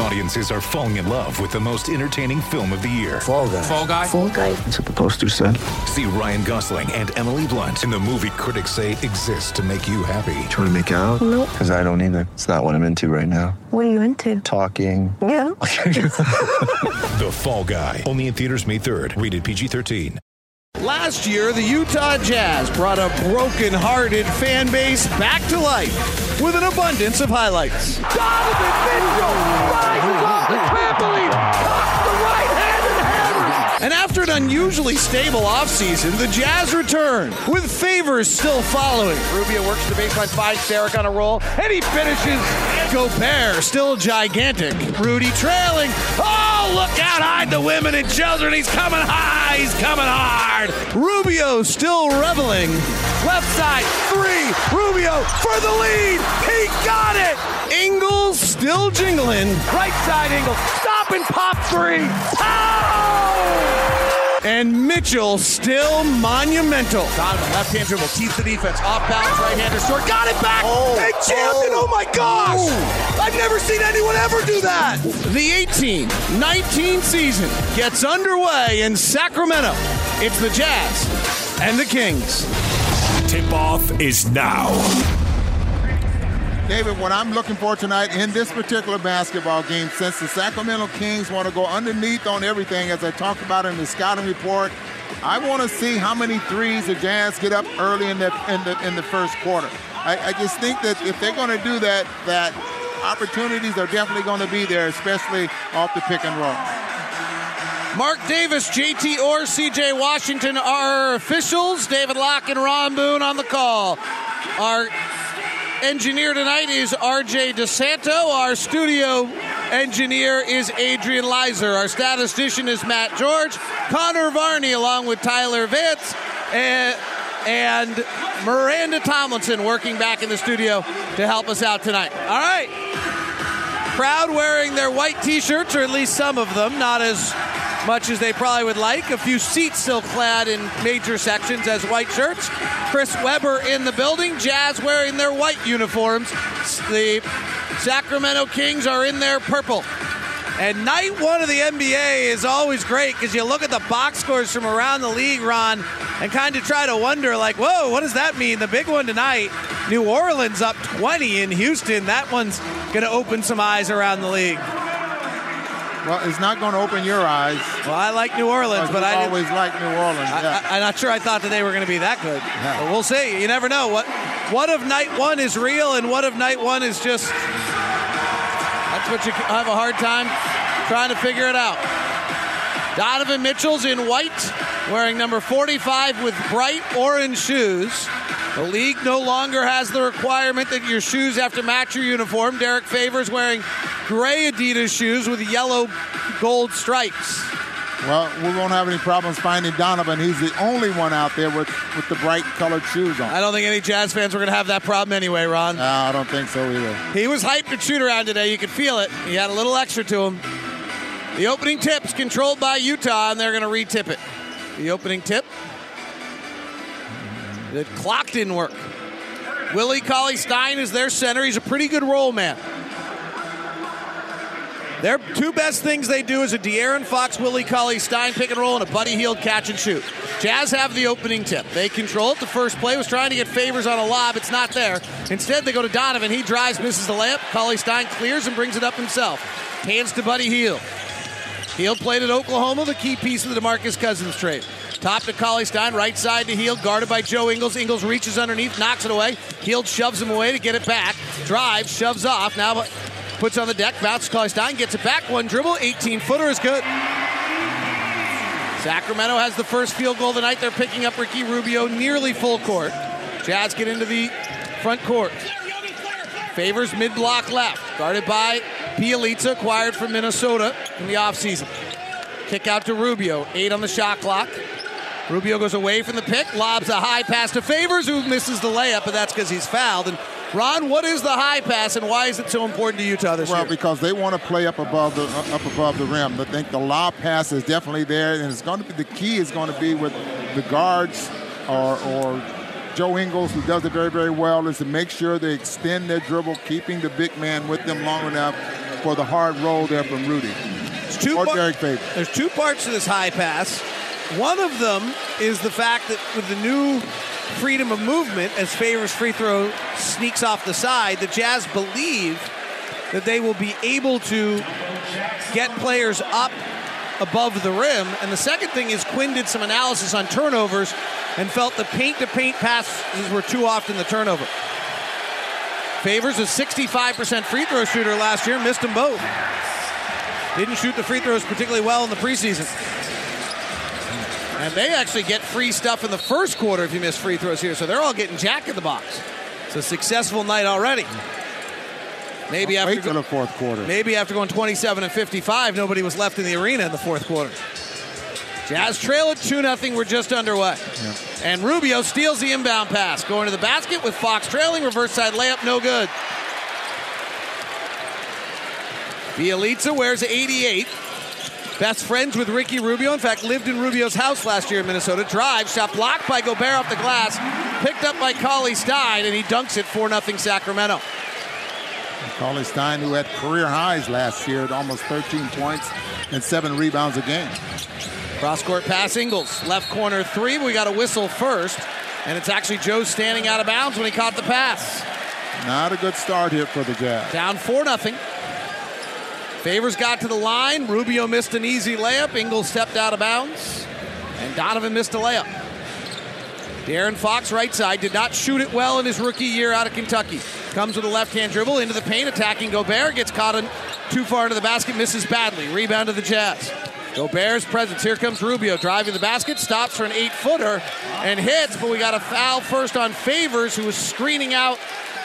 Audiences are falling in love with the most entertaining film of the year. Fall guy. Fall guy. Fall guy. That's what the poster said. See Ryan Gosling and Emily Blunt in the movie critics say exists to make you happy. Trying to make it out? Nope. Because I don't either. It's not what I'm into right now. What are you into? Talking. Yeah. The Fall Guy. Only in theaters May 3rd. Rated PG-13. Last year, the Utah Jazz brought a broken-hearted fan base back to life with an abundance of highlights. Donovan Mitchell And after an unusually stable offseason, the Jazz return with favors still following. Rubio works the baseline, finds Derrick on a roll, and he finishes. Gobert still gigantic. Rudy trailing. Oh, look out! Hide the women and children. He's coming high. He's coming hard. Rubio still reveling. Left side three. Rubio for the lead. He got it. Ingles still jingling. Right side angle, stop and pop three. Oh! And Mitchell still monumental. Donovan, left hand dribble, teeth the defense, off balance, right hander, short, got it back. Oh, they jammed it. Oh my gosh! Oh. I've never seen anyone ever do that. The 18 19 season gets underway in Sacramento. It's the Jazz and the Kings. Tip off is now. David, what I'm looking for tonight in this particular basketball game, since the Sacramento Kings want to go underneath on everything, as I talked about in the scouting report, I want to see how many threes the Jazz get up early in the in the in the first quarter. I, I just think that if they're going to do that, that opportunities are definitely going to be there, especially off the pick and roll. Mark Davis, JT Orr, CJ Washington are officials. David Locke and Ron Boone on the call. Our engineer tonight is RJ DeSanto. Our studio engineer is Adrian Leiser. Our statistician is Matt George. Connor Varney, along with Tyler Vance and, and Miranda Tomlinson, working back in the studio to help us out tonight. All right. Crowd wearing their white t shirts, or at least some of them, not as much as they probably would like. A few seats still clad in major sections as white shirts. Chris Webber in the building. Jazz wearing their white uniforms. The Sacramento Kings are in their purple. And night one of the NBA is always great because you look at the box scores from around the league, Ron, and kind of try to wonder, like, whoa, what does that mean? The big one tonight, New Orleans up 20 in Houston. That one's going to open some eyes around the league. Well, it's not going to open your eyes. Well, I like New Orleans, but I always like New Orleans. Yeah. I, am not sure I thought that they were going to be that good. But we'll see. You never know. What what of night one is real, and what of night one is just. That's what you have a hard time trying to figure it out. Donovan Mitchell's in white, wearing number 45 with bright orange shoes. The league no longer has the requirement that your shoes have to match your uniform. Derrick Favors wearing gray Adidas shoes with yellow gold stripes. Well, we won't have any problems finding Donovan. He's the only one out there with, with the bright colored shoes on. I don't think any Jazz fans were going to have that problem anyway, Ron. No, I don't think so either. He was hyped to shoot around today. You could feel it. He had a little extra to him. The opening tip's controlled by Utah, and they're going to re-tip it. The opening tip. The clock didn't work. Willie Cauley Stein is their center. He's a pretty good roll man. Their two best things they do is a De'Aaron Fox, Willie Cauley Stein pick and roll, and a Buddy Hield catch and shoot. Jazz have the opening tip. They control it. The first play was trying to get favors on a lob. It's not there. Instead, they go to Donovan. He drives, misses the layup. Cauley Stein clears and brings it up himself. Hands to Buddy Hield. Hield played at Oklahoma, the key piece of the DeMarcus Cousins trade. Top to Cauley Stein, right side to Hield, guarded by Joe Ingles. Ingles reaches underneath, knocks it away. Hield shoves him away to get it back. Drives, shoves off. Now puts on the deck, bounces Cauley Stein, gets it back. One dribble, 18 footer is good. Sacramento has the first field goal tonight. They're picking up Ricky Rubio nearly full court. Jazz get into the front court. Favors mid block left, guarded by Bjelica, acquired from Minnesota in the offseason. Kick out to Rubio, eight on the shot clock. Rubio goes away from the pick, lobs a high pass to Favors, who misses the layup, but that's because he's fouled. And Ron, what is the high pass and why is it so important to Utah this Well, year? because they want to play up above the up above the rim. I think the lob pass is definitely there, and it's going to be the key is going to be with the guards or or Joe Ingles, who does it very very well, is to make sure they extend their dribble, keeping the big man with them long enough for the hard roll there from Rudy There's two or par-. There's two parts to this high pass. One of them is the fact that with the new freedom of movement, as Favors free throw sneaks off the side, the Jazz believe that they will be able to get players up above the rim. And the second thing is Quinn did some analysis on turnovers and felt the paint to paint passes were too often the turnover. Favors a 65% free throw shooter last year, missed them both. Didn't shoot the free throws particularly well in the preseason. And they actually get free stuff in the first quarter if you miss free throws here. So they're all getting jack in the box. It's a successful night already. Maybe after till the fourth quarter. maybe after going 27 and 55, nobody was left in the arena in the fourth quarter. Jazz trail at 2 0. We're just underway. And Rubio steals the inbound pass. Going to the basket with Fox trailing. Reverse side layup, no good. Bjelica wears 88. Best friends with Ricky Rubio. In fact, lived in Rubio's house last year in Minnesota. Drive, shot blocked by Gobert off the glass. Picked up by Cauley Stein, and he dunks it 4 0 Sacramento. Cauley Stein, who had career highs last year at almost 13 points and seven rebounds a game. Cross court pass, Ingles. Left corner three. We got a whistle first. And it's actually Joe standing out of bounds when he caught the pass. Not a good start here for the Jazz. Down 4 0. Favors got to the line. Rubio missed an easy layup. Ingles stepped out of bounds. And Donovan missed a layup. De'Aaron Fox, right side, did not shoot it well in his rookie year out of Kentucky. Comes with a left hand dribble into the paint, attacking Gobert. Gets caught in, too far into the basket, misses badly. Rebound to the Jazz. Gobert's presence. Here comes Rubio driving the basket, stops for an eight footer and hits, but we got a foul first on Favors, who was screening out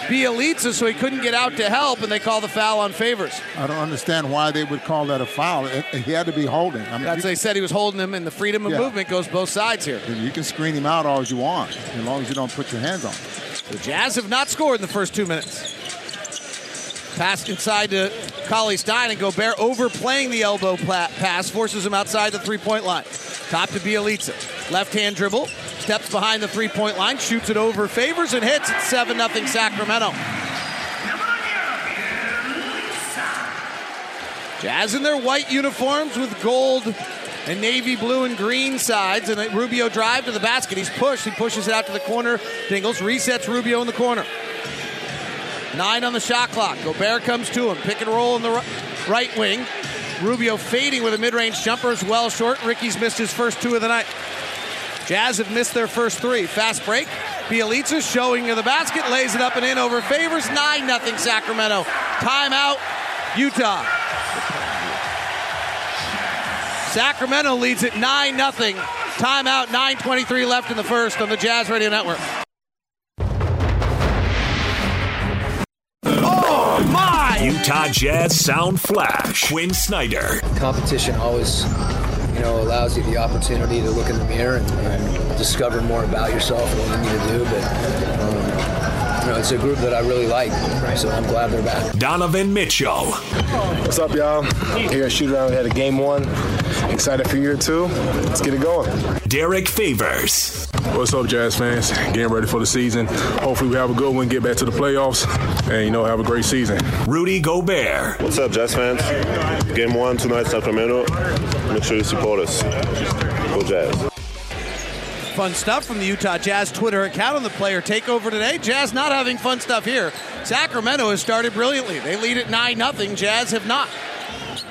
Bjelica, so he couldn't get out to help, and they call the foul on Favors. I don't understand why they would call that a foul. It- he had to be holding. I mean, That's you, they said he was holding him, and the freedom of Yeah. movement goes both sides here. you can screen him out all you want, as long as you don't put your hands on him. The Jazz have not scored in the first two minutes. Pass inside to Cauley Stein and Gobert overplaying the elbow pass, forces him outside the three point line. Top to Bjelica. Left hand dribble, steps behind the three point line, shoots it over, favors and hits. It's 7 0 Sacramento. Jazz in their white uniforms with gold and navy blue and green sides. And Rubio drive to the basket. He's pushed. He pushes it out to the corner. Dingles resets Rubio in the corner. Nine on the shot clock. Gobert comes to him. Pick and roll in the right wing. Rubio fading with a mid range jumper is well short. Ricky's missed his first two of the night. Jazz have missed their first three. Fast break. Bjelica showing to the basket, lays it up and in over favors. 9 0 Sacramento. Timeout, Utah. Sacramento leads it 9 0. Timeout, 9.23 left in the first on the Jazz Radio Network. Oh, my! Utah Jazz Sound Flash. Quinn Snyder. competition always you know allows you the opportunity to look in the mirror and, and discover more about yourself and what you need to do but um, you know it's a group that i really like so i'm glad they're back Donovan Mitchell. What's up, y'all? Here at Shootout, we had a game one. Excited for year two. Let's get it going. Derrick Favors. What's up, Jazz fans? Getting ready for the season. Hopefully, we have a good one, get back to the playoffs, and, you know, have a great season. Rudy Gobert. What's up, Jazz fans? Game one tonight, Sacramento. Make sure you support us. Go Jazz. Fun stuff from the Utah Jazz Twitter account on the player takeover today. Jazz not having fun stuff here. Sacramento has started brilliantly. They lead at 9 0. Jazz have not.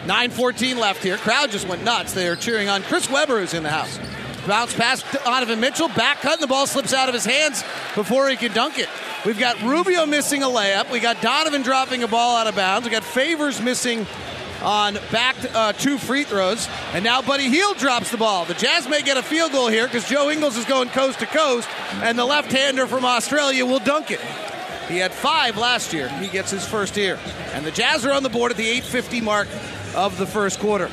9.14 left here. Crowd just went nuts. They are cheering on Chris Webber, who's in the house. Bounce pass to Donovan Mitchell. Back cut, and the ball slips out of his hands before he can dunk it. We've got Rubio missing a layup. We got Donovan dropping a ball out of bounds. We got Favors missing on back uh, two free throws. And now Buddy Hield drops the ball. The Jazz may get a field goal here because Joe Ingles is going coast to coast, and the left hander from Australia will dunk it. He had five last year. He gets his first here. And the Jazz are on the board at the 850 mark of the first quarter.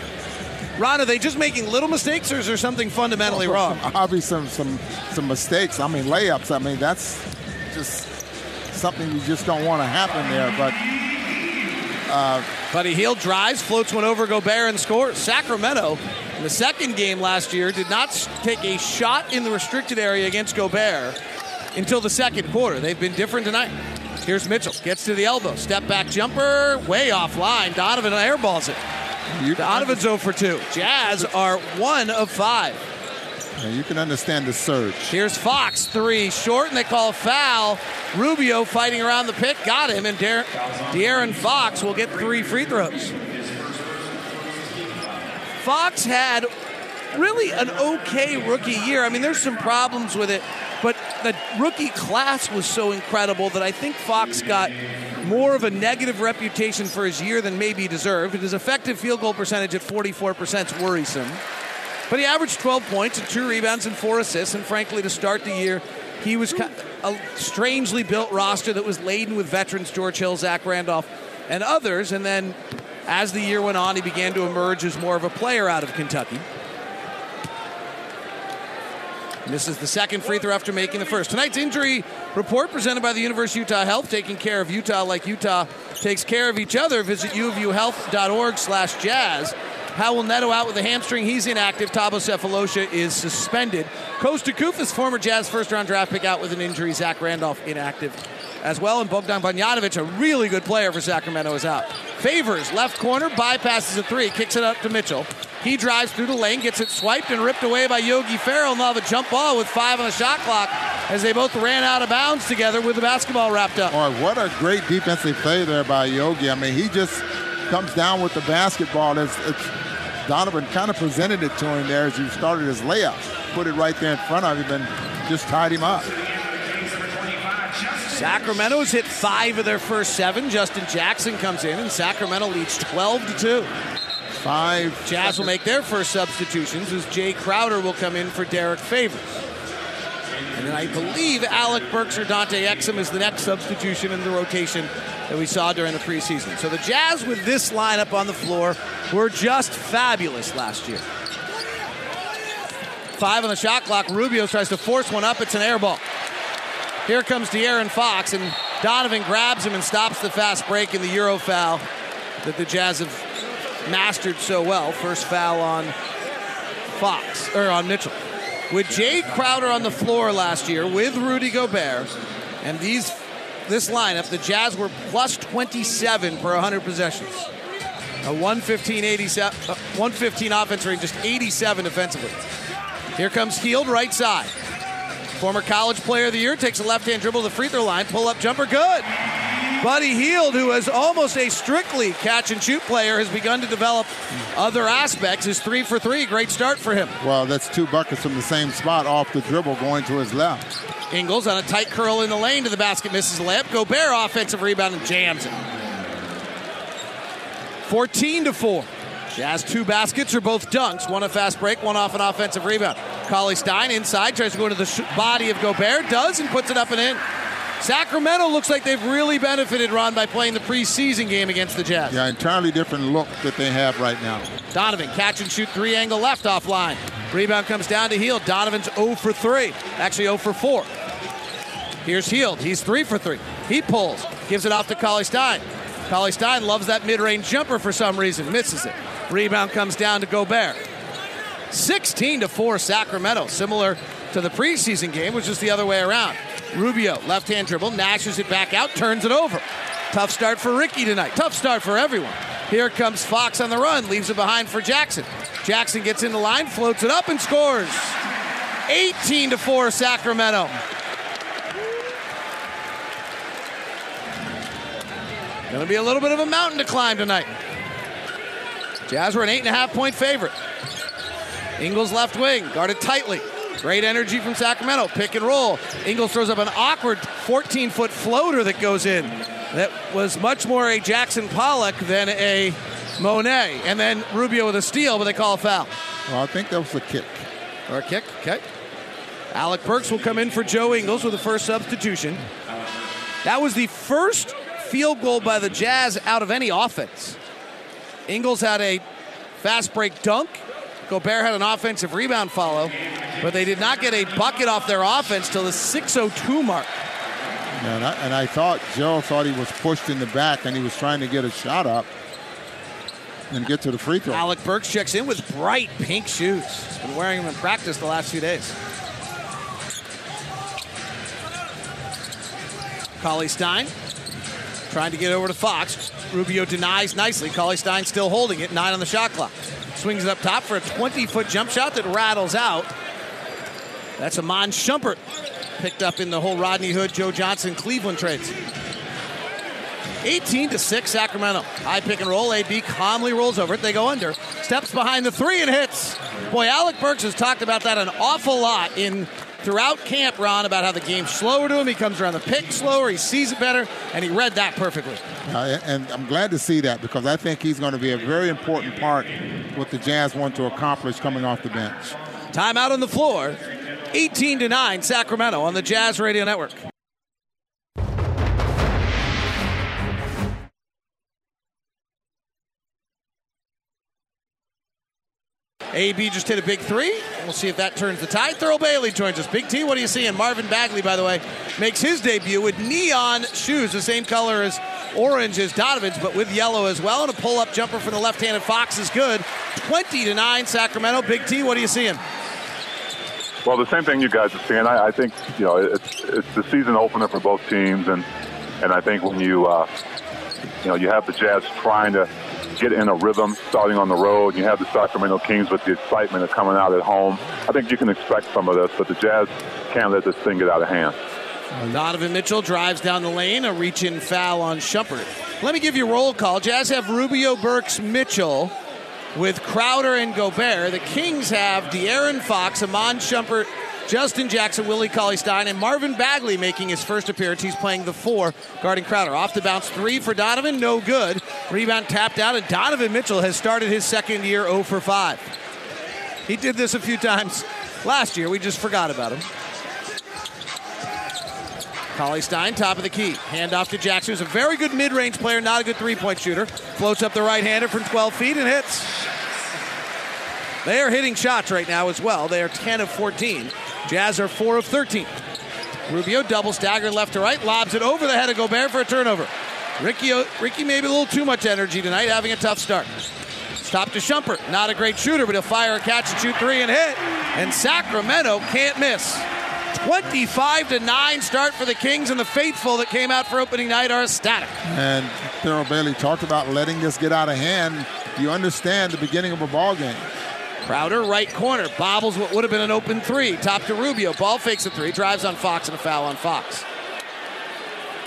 Ron, are they just making little mistakes or is there something fundamentally wrong? Obviously, some some some mistakes. I mean, layups. I mean, that's just something you just don't want to happen there. But uh, Buddy Hield drives, floats one over Gobert and scores. Sacramento, in the second game last year, did not take a shot in the restricted area against Gobert until the second quarter. They've been different tonight. Here's Mitchell, gets to the elbow, step back jumper, way offline. Donovan airballs it. Donovan's 0 for 2. Jazz are 1 of 5. Yeah, you can understand the surge. Here's Fox, three short, and they call foul. Rubio fighting around the pick, got him, and Dar- De'Aaron Fox will get three free throws. Fox had really an okay rookie year. I mean, there's some problems with it, but the rookie class was so incredible that I think Fox got more of a negative reputation for his year than maybe deserved. His effective field goal percentage at 44% is worrisome. But he averaged 12 points and two rebounds and four assists. And frankly, to start the year, he was a strangely built roster that was laden with veterans George Hill, Zach Randolph, and others. And then as the year went on, he began to emerge as more of a player out of Kentucky. This is the second free throw after making the first. Tonight's injury report presented by the University of Utah Health, taking care of Utah like Utah takes care of each other. Visit uofuhealth.org slash jazz. Raul Neto out with a hamstring. He's inactive. Thabo Sefolosha is suspended. Kosta Koufos, former Jazz first-round draft pick, out with an injury. Zach Randolph inactive as well. And Bogdan Bogdanovic, a really good player for Sacramento, is out. Favors, left corner, bypasses a three, kicks it up to Mitchell. He drives through the lane, gets it swiped and ripped away by Yogi Ferrell. Now a jump ball with five on the shot clock as they both ran out of bounds together with the basketball wrapped up. Boy, what a great defensive play there by Yogi. I mean, he just comes down with the basketball. It's, it's Donovan kind of presented it to him there as he started his layup. Put it right there in front of him and just tied him up. Sacramento's hit five of their first seven. Justin Jackson comes in, and Sacramento leads 12 to 2. Five. Jazz will make their first substitutions as Jae Crowder will come in for Derrick Favors. And then I believe Alec Burks or Dante Exum is the next substitution in the rotation that we saw during the preseason. So the Jazz with this lineup on the floor were just fabulous last year. Five on the shot clock. Rubio tries to force one up. It's an air ball. Here comes De'Aaron Fox, and Donovan grabs him and stops the fast break in the Euro foul that the Jazz have mastered so well. First foul on Fox, or on Mitchell. With Jae Crowder on the floor last year with Rudy Gobert, and these this lineup, the Jazz were plus 27 per 100 possessions. A 115, 87, uh, 115 offense rate, just 87 defensively. Here comes Hield, right side. Former college player of the year takes a left hand dribble to the free throw line, pull up jumper, good. Buddy Hield, who is almost a strictly catch and shoot player, has begun to develop other aspects. Is three for three, great start for him. Well, that's two buckets from the same spot off the dribble going to his left. Ingles on a tight curl in the lane to the basket, misses the layup. Gobert offensive rebound and jams it. 14 to 4. Jazz two baskets are both dunks, one a fast break, one off an offensive rebound. Cauley Stein inside tries to go into the sh- body of Gobert, does and puts it up and in. Sacramento looks like they've really benefited, Ron, by playing the preseason game against the Jazz. Yeah, entirely different look that they have right now. Donovan, catch and shoot three angle left offline. Rebound comes down to Hield. Donovan's 0 for 3. Actually 0 for 4. Here's Hield. He's 3 for 3. He pulls, gives it off to Cauley Stein. Cauley Stein loves that mid range jumper for some reason, misses it. Rebound comes down to Gobert. 16 to 4 Sacramento, similar to the preseason game, which is the other way around. Rubio, left hand dribble, nashes it back out, turns it over. Tough start for Ricky tonight. Tough start for everyone. Here comes Fox on the run, leaves it behind for Jackson. Jackson gets in the line, floats it up, and scores. 18 to 4 Sacramento. Going to be a little bit of a mountain to climb tonight. Jazz were an eight and a half point favorite. Ingles left wing, guarded tightly. Great energy from Sacramento. Pick and roll. Ingles throws up an awkward 14 foot floater that goes in. That was much more a Jackson Pollock than a Monet. And then Rubio with a steal, but they call a foul. Well, I think that was a kick. Or a kick, okay. Alec Burks will come in for Joe Ingles with the first substitution. That was the first field goal by the Jazz out of any offense. Ingles had a fast break dunk. Gobert had an offensive rebound follow, but they did not get a bucket off their offense till the 6:02 mark. And I, and I thought Joe thought he was pushed in the back and he was trying to get a shot up and get to the free throw. Alec Burks checks in with bright pink shoes. He's been wearing them in practice the last few days. Cauley Stein trying to get over to Fox. Rubio denies nicely. Cauley Stein still holding it, nine on the shot clock. Swings it up top for a 20 foot jump shot that rattles out. That's Iman Shumpert, picked up in the whole Rodney Hood, Joe Johnson, Cleveland trades. 18 to 6 Sacramento. High pick and roll. AB calmly rolls over it. They go under. Steps behind the three and hits. Boy, Alec Burks has talked about that an awful lot in throughout camp, Ron, about how the game's slower to him. He comes around the pick slower. He sees it better, and he read that perfectly. Uh, and I'm glad to see that because I think he's going to be a very important part what the Jazz want to accomplish coming off the bench. Timeout on the floor. 18 to 9 Sacramento on the Jazz Radio Network. AB just hit a big three. We'll see if that turns the tide. Thurl Bailey joins us. Big T, what are you seeing? Marvin Bagley, by the way, makes his debut with neon shoes, the same color as orange as Donovan's, but with yellow as well. And a pull-up jumper from the left-handed Fox is good. 20 to 9 Sacramento. Big T, what are you seeing? Well, the same thing you guys are seeing. I, I think you know it's it's the season opener for both teams, and and I think when you uh, you know you have the Jazz trying to get in a rhythm starting on the road, you have the Sacramento Kings with the excitement of coming out at home. I think you can expect some of this, but the Jazz can't let this thing get out of hand. Donovan Mitchell drives down the lane, a reach-in foul on Shumpert. Let me give you a roll call. Jazz have Rubio, Burks, Mitchell with Crowder and Gobert. The Kings have De'Aaron Fox, Iman Shumpert, Justin Jackson, Willie Cauley Stein, and Marvin Bagley making his first appearance. He's playing the four, guarding Crowder. Off the bounce three for Donovan, no good. Rebound tapped out, and Donovan Mitchell has started his second year 0 for 5. He did this a few times last year. We just forgot about him. Cauley Stein, top of the key. Hand off to Jackson, who's a very good mid range player, not a good three point shooter. Floats up the right hander from 12 feet and hits. They are hitting shots right now as well. They are 10 of 14. Jazz are 4 of 13. Rubio double staggered left to right, lobs it over the head of Gobert for a turnover. Ricky, uh, Ricky maybe a little too much energy tonight, having a tough start. Stop to Shumpert. Not a great shooter, but he'll fire a catch and shoot three and hit. And Sacramento can't miss. 25 to 9 start for the Kings, and the faithful that came out for opening night are ecstatic. And Thurl Bailey talked about letting this get out of hand. You understand the beginning of a ball game. Crowder, right corner, bobbles what would have been an open three. Top to Rubio. Ball fakes a three, drives on Fox, and a foul on Fox.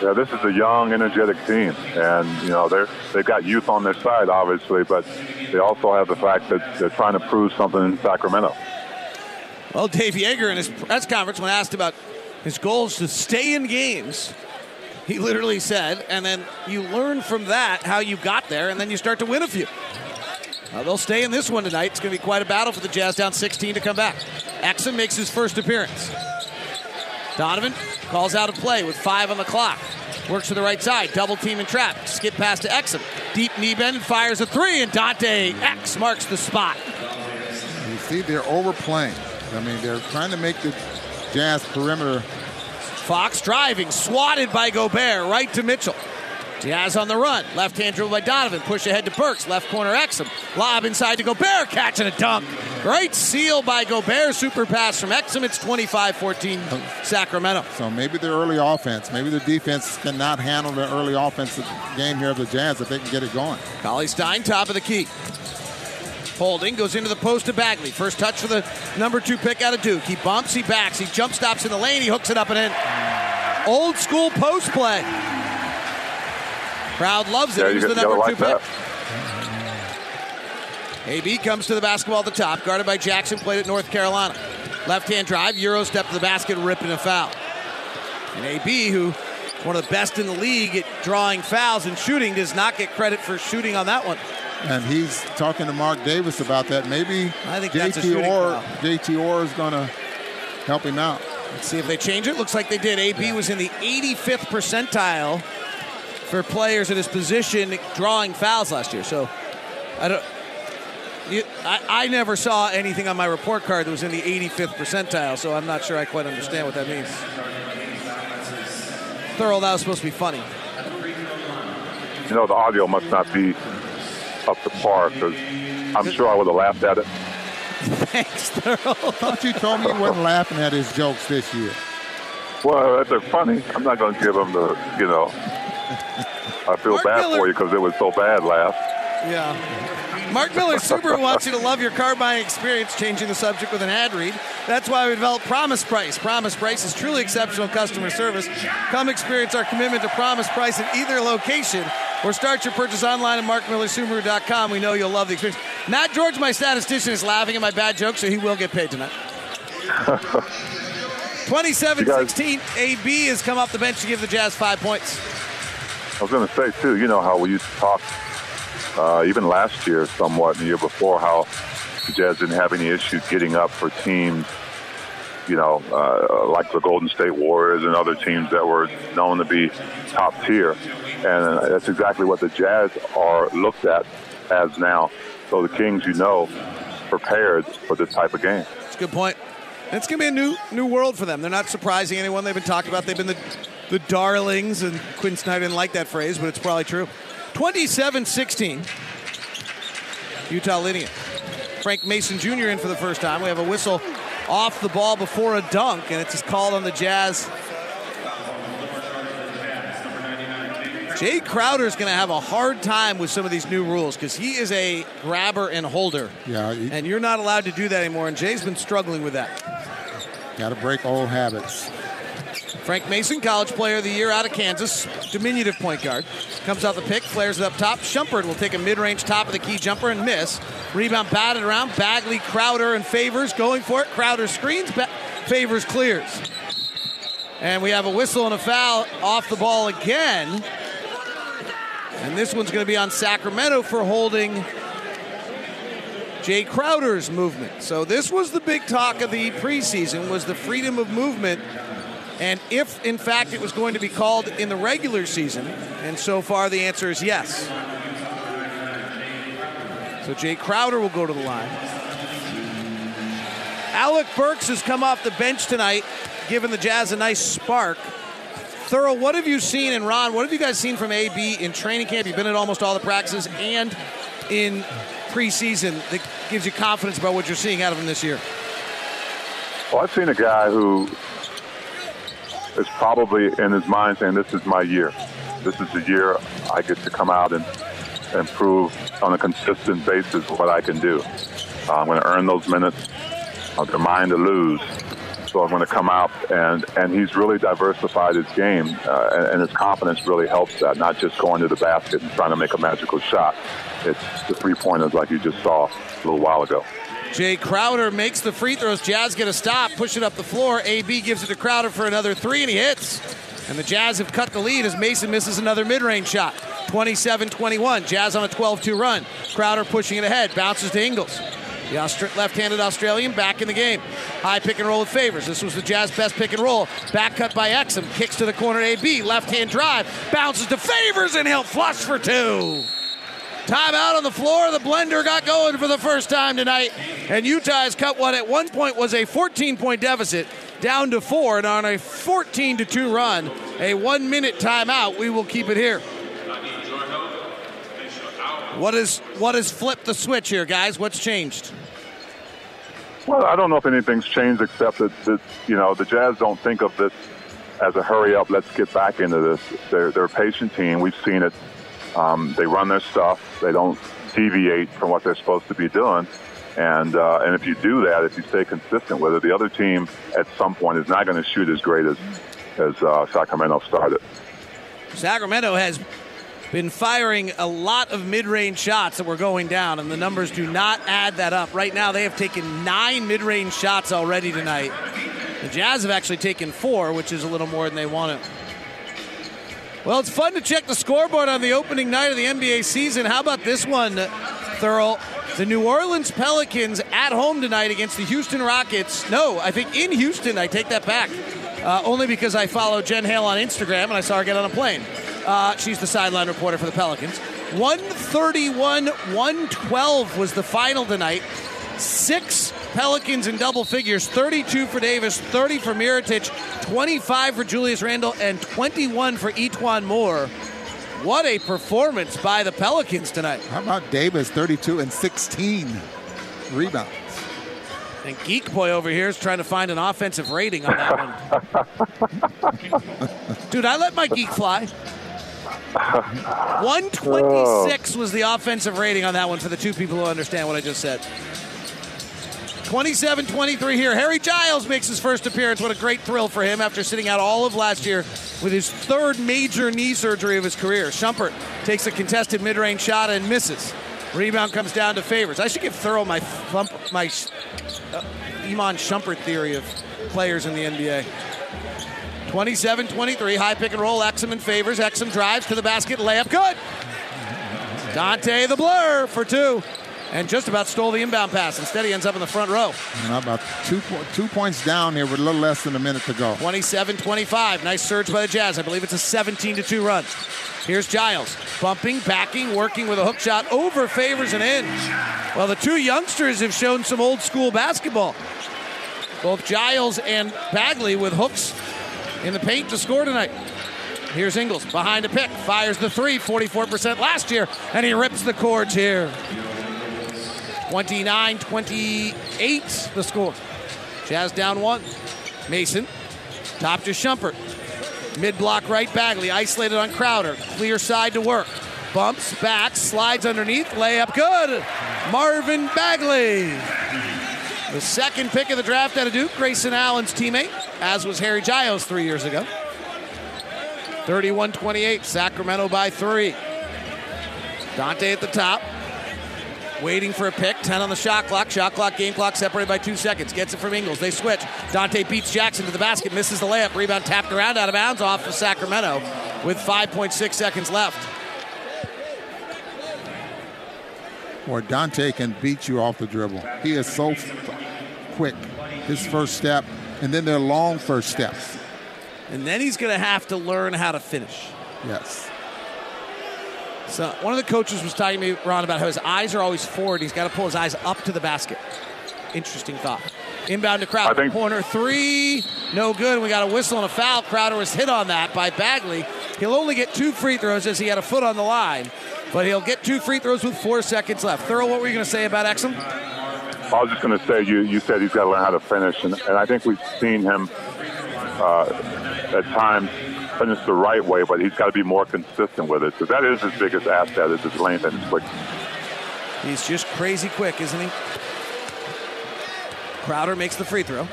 Yeah, this is a young, energetic team, and you know they're they've got youth on their side, obviously, but they also have the fact that they're trying to prove something in Sacramento. Well, Dave Joerger in his press conference, when asked about his goals to stay in games, he literally said, and then you learn from that how you got there, and then you start to win a few. Uh, they'll stay in this one tonight. It's going to be quite a battle for the Jazz down 16 to come back. Exum makes his first appearance. Donovan calls out a play with five on the clock. Works to the right side, double team and trap. Skip pass to Exum. Deep knee bend and fires a three, and Dante X marks the spot. You see, they're overplaying. I mean, they're trying to make the Jazz perimeter. Fox driving, swatted by Gobert, right to Mitchell. Jazz on the run. Left hand dribble by Donovan. Push ahead to Burks. Left corner Exum. Lob inside to Gobert. Catch and a dunk. Great seal by Gobert. Super pass from Exum. It's 25 14 Sacramento. So maybe the early offense, maybe the defense cannot handle the early offensive game here of the Jazz if they can get it going. Cauley Stein, top of the key. Holding goes into the post to Bagley. First touch for the number two pick out of Duke. He bumps, he backs, he jump stops in the lane, he hooks it up and in. Old school post play. Crowd loves it. Yeah, he the number two pick. AB comes to the basketball at the top, guarded by Jackson, played at North Carolina. Left hand drive, Euro step to the basket, ripping a foul. And AB, who one of the best in the league at drawing fouls and shooting, does not get credit for shooting on that one. And he's talking to Mark Davis about that. Maybe I think that's a JT Orr, foul. JT Orr is going to help him out. Let's see if they change it. Looks like they did. AB was in the 85th percentile for players in his position drawing fouls last year. So I don't. You, I, I never saw anything on my report card that was in the 85th percentile, so I'm not sure I quite understand what that means. Thurl, that was supposed to be funny. You know, the audio must not be up to par because I'm sure I would have laughed at it. Thanks, Thurl. thought you told me you wasn't laughing at his jokes this year. Well, if they're funny, I'm not going to give them the, you know, I feel Mark bad Miller- for you because it was so bad last. Yeah. Mark Miller Subaru wants you to love your car buying experience, changing the subject with an ad read. That's why we developed Promise Price. Promise Price is truly exceptional customer service. Come experience our commitment to Promise Price at either location or start your purchase online at markmillersubaru.com. We know you'll love the experience. Matt George, my statistician, is laughing at my bad joke, so he will get paid tonight. 27 16, AB has come off the bench to give the Jazz five points. I was going to say, too, you know how we used to talk, uh, even last year somewhat, and the year before, how the Jazz didn't have any issues getting up for teams, you know, uh, like the Golden State Warriors and other teams that were known to be top tier. And that's exactly what the Jazz are looked at as now. So the Kings, you know, prepared for this type of game. That's a good point. It's going to be a new new world for them. They're not surprising anyone. They've been talked about. They've been the the darlings, and Quinn Snyder didn't like that phrase, but it's probably true. 27-16. Utah leading it. Frank Mason Jr. in for the first time. We have a whistle off the ball before a dunk, and it's called on the Jazz. Jae Crowder's going to have a hard time with some of these new rules because he is a grabber and holder. Yeah, you And you're not allowed to do that anymore, and Jae's been struggling with that. got to break old habits. Frank Mason, college player of the year out of Kansas, diminutive point guard. Comes out the pick, flares it up top. Shumpert will take a mid range top of the key jumper and miss. Rebound batted around. Bagley, Crowder, and Favors going for it. Crowder screens, ba- Favors clears. And we have a whistle and a foul off the ball again. And this one's going to be on Sacramento for holding Jae Crowder's movement. So this was the big talk of the preseason was the freedom of movement and if in fact it was going to be called in the regular season. And so far the answer is yes. So Jae Crowder will go to the line. Alec Burks has come off the bench tonight, giving the Jazz a nice spark. Thurl, what have you seen, and Ron, what have you guys seen from AB in training camp? You've been at almost all the practices and in preseason that gives you confidence about what you're seeing out of him this year. Well, I've seen a guy who is probably in his mind saying, "This is my year. This is the year I get to come out and and prove on a consistent basis what I can do. Uh, I'm going to earn those minutes. They're mine to lose. So I'm going to come out and and he's really diversified his game, uh, and, and his confidence really helps that. Not just going to the basket and trying to make a magical shot. It's the three pointers like you just saw a little while ago. Jae Crowder makes the free throws. Jazz get a stop, push it up the floor. AB gives it to Crowder for another three, and he hits. And the Jazz have cut the lead as Mason misses another mid range shot. 27 21. Jazz on a 12 2 run. Crowder pushing it ahead. Bounces to Ingles. The Austra- left handed Australian back in the game. High pick and roll with favors. This was the Jazz best pick and roll. Back cut by Exum. Kicks to the corner AB. Left hand drive. Bounces to favors, and he'll flush for two. Timeout on the floor. The blender got going for the first time tonight. And Utah has cut what at one point was a 14 point deficit down to four. And on a 14 to 2 run, a one minute timeout, we will keep it here. What is what has flipped the switch here, guys? What's changed? Well, I don't know if anything's changed except that, that you know the Jazz don't think of this as a hurry up. Let's get back into this. They're they're a patient team. We've seen it. Um, they run their stuff. They don't deviate from what they're supposed to be doing. And uh, and if you do that, if you stay consistent with it, the other team at some point is not going to shoot as great as as uh, Sacramento started. Sacramento has been firing a lot of mid-range shots that were going down, and the numbers do not add that up. Right now, they have taken nine mid-range shots already tonight. The Jazz have actually taken four, which is a little more than they wanted. Well, it's fun to check the scoreboard on the opening night of the NBA season. How about this one, Thurl? The New Orleans Pelicans at home tonight against the Houston Rockets. No, I think in Houston. I take that back. Uh, only because I follow Jen Hale on Instagram and I saw her get on a plane. Uh, she's the sideline reporter for the Pelicans. 131 112 was the final tonight. Six Pelicans in double figures 32 for Davis, 30 for Mirotic, 25 for Julius Randle, and 21 for E'Twaun Moore. What a performance by the Pelicans tonight. How about Davis, 32 and 16 rebounds? And Geek Boy over here is trying to find an offensive rating on that one. Dude, I let my geek fly. 126 was the offensive rating on that one for the two people who understand what I just said. 27 23 here. Harry Giles makes his first appearance. What a great thrill for him after sitting out all of last year with his third major knee surgery of his career. Shumpert takes a contested mid range shot and misses. Rebound comes down to Favors. I should give Thurl my thump, my uh, Iman Shumpert theory of players in the NBA. 27 23, high pick and roll. Exum and Favors. Exum drives to the basket, layup good. Dante the blur for two. And just about stole the inbound pass. Instead, he ends up in the front row. And about two, two points down here with a little less than a minute to go. 27 25. Nice surge by the Jazz. I believe it's a 17 2 run. Here's Giles. Bumping, backing, working with a hook shot over Favors and in. Well, the two youngsters have shown some old school basketball. Both Giles and Bagley with hooks in the paint to score tonight. Here's Ingles behind a pick, fires the three, 44% last year, and he rips the cords here. 29 28, the score. Jazz down one. Mason, top to Shumpert. Mid block right, Bagley, isolated on Crowder. Clear side to work. Bumps, back, slides underneath, layup good. Marvin Bagley. The second pick of the draft out of Duke, Grayson Allen's teammate, as was Harry Giles three years ago. 31 28, Sacramento by three. Dante at the top, waiting for a pick. 10 on the shot clock. Shot clock, game clock separated by two seconds. Gets it from Ingles. They switch. Dante beats Jackson to the basket, misses the layup. Rebound tapped around out of bounds off of Sacramento with 5.6 seconds left. Or Dante can beat you off the dribble. He is so quick. His first step, and then their long first steps. And then he's going to have to learn how to finish. Yes. So one of the coaches was talking to me, Ron, about how his eyes are always forward. He's got to pull his eyes up to the basket. Interesting thought. Inbound to Crowder. Corner three. No good. We got a whistle and a foul. Crowder was hit on that by Bagley. He'll only get two free throws as he had a foot on the line, but he'll get two free throws with four seconds left. Thurl, what were you going to say about Exum? I was just going to say, you, you said he's got to learn how to finish, and, and I think we've seen him uh, at times finish the right way, but he's got to be more consistent with it. So that is his biggest asset is his length and his quickness. He's just crazy quick, isn't he? Crowder makes the free throw.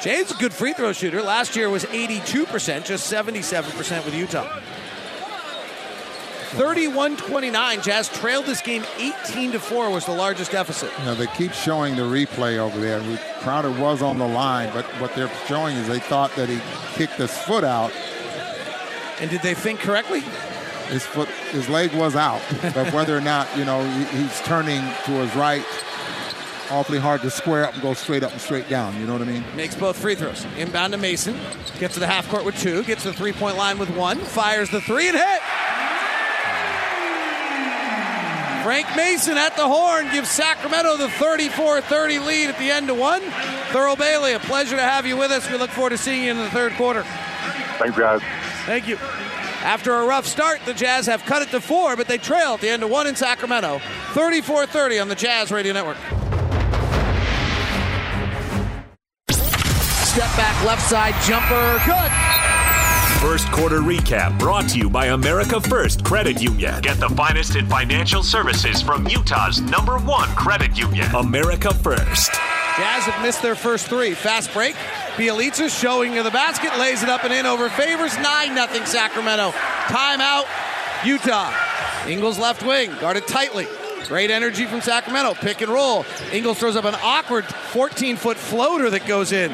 Jae's a good free throw shooter. Last year was 82%, just 77% with Utah. 31-29. Jazz trailed this game 18 to 4 was the largest deficit. You know, they keep showing the replay over there. Crowder was on the line, but what they're showing is they thought that he kicked his foot out. And did they think correctly? His foot, his leg was out, but whether or not you know he, he's turning to his right, awfully hard to square up and go straight up and straight down. You know what I mean? Makes both free throws. Inbound to Mason. Gets to the half court with two. Gets to the three point line with one. Fires the three and hit. Frank Mason at the horn gives Sacramento the 34 30 lead at the end of one. Thurl Bailey, a pleasure to have you with us. We look forward to seeing you in the third quarter. Thanks, guys. Thank you. After a rough start, the Jazz have cut it to four, but they trail at the end of one in Sacramento. 34 30 on the Jazz Radio Network. Step back, left side jumper. Good. First quarter recap brought to you by America First Credit Union. Get the finest in financial services from Utah's number one credit union, America First. Jazz have missed their first three. Fast break. Bjelica showing to the basket, lays it up and in over favors. 9 0 Sacramento. Timeout, Utah. Ingles left wing, guarded tightly. Great energy from Sacramento. Pick and roll. Ingles throws up an awkward 14 foot floater that goes in.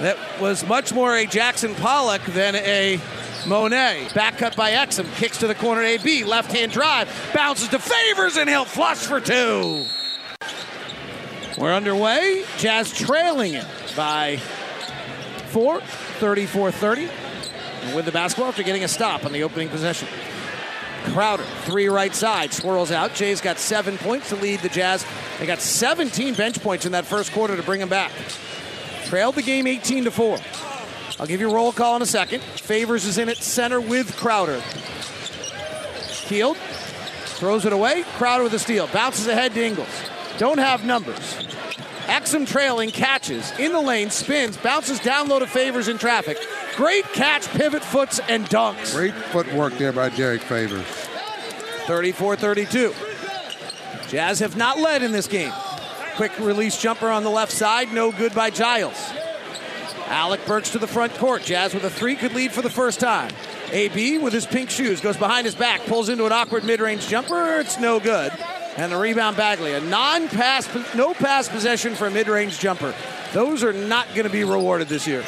That was much more a Jackson Pollock than a Monet. Back cut by Exum. Kicks to the corner AB. Left hand drive. Bounces to favors and he'll flush for two. We're underway. Jazz trailing it by four, 34 30. And with the basketball after getting a stop on the opening possession. Crowder, three right side, swirls out. Jae's got seven points to lead the Jazz They got 17 bench points in that first quarter to bring them back. Trailed the game 18 to 4. I'll give you a roll call in a second. Favors is in at center with Crowder. Field throws it away. Crowder with a steal. Bounces ahead to Ingles. Don't have numbers. Exum trailing catches in the lane, spins, bounces down low to Favors in traffic. Great catch, pivot foots, and dunks. Great footwork there by Derrick Favors. 34 32. Jazz have not led in this game. Quick release jumper on the left side, no good by Giles. Alec Burks to the front court. Jazz with a three could lead for the first time. AB with his pink shoes goes behind his back, pulls into an awkward mid-range jumper. It's no good. And the rebound Bagley, a non-pass, no pass possession for a mid-range jumper. Those are not going to be rewarded this year.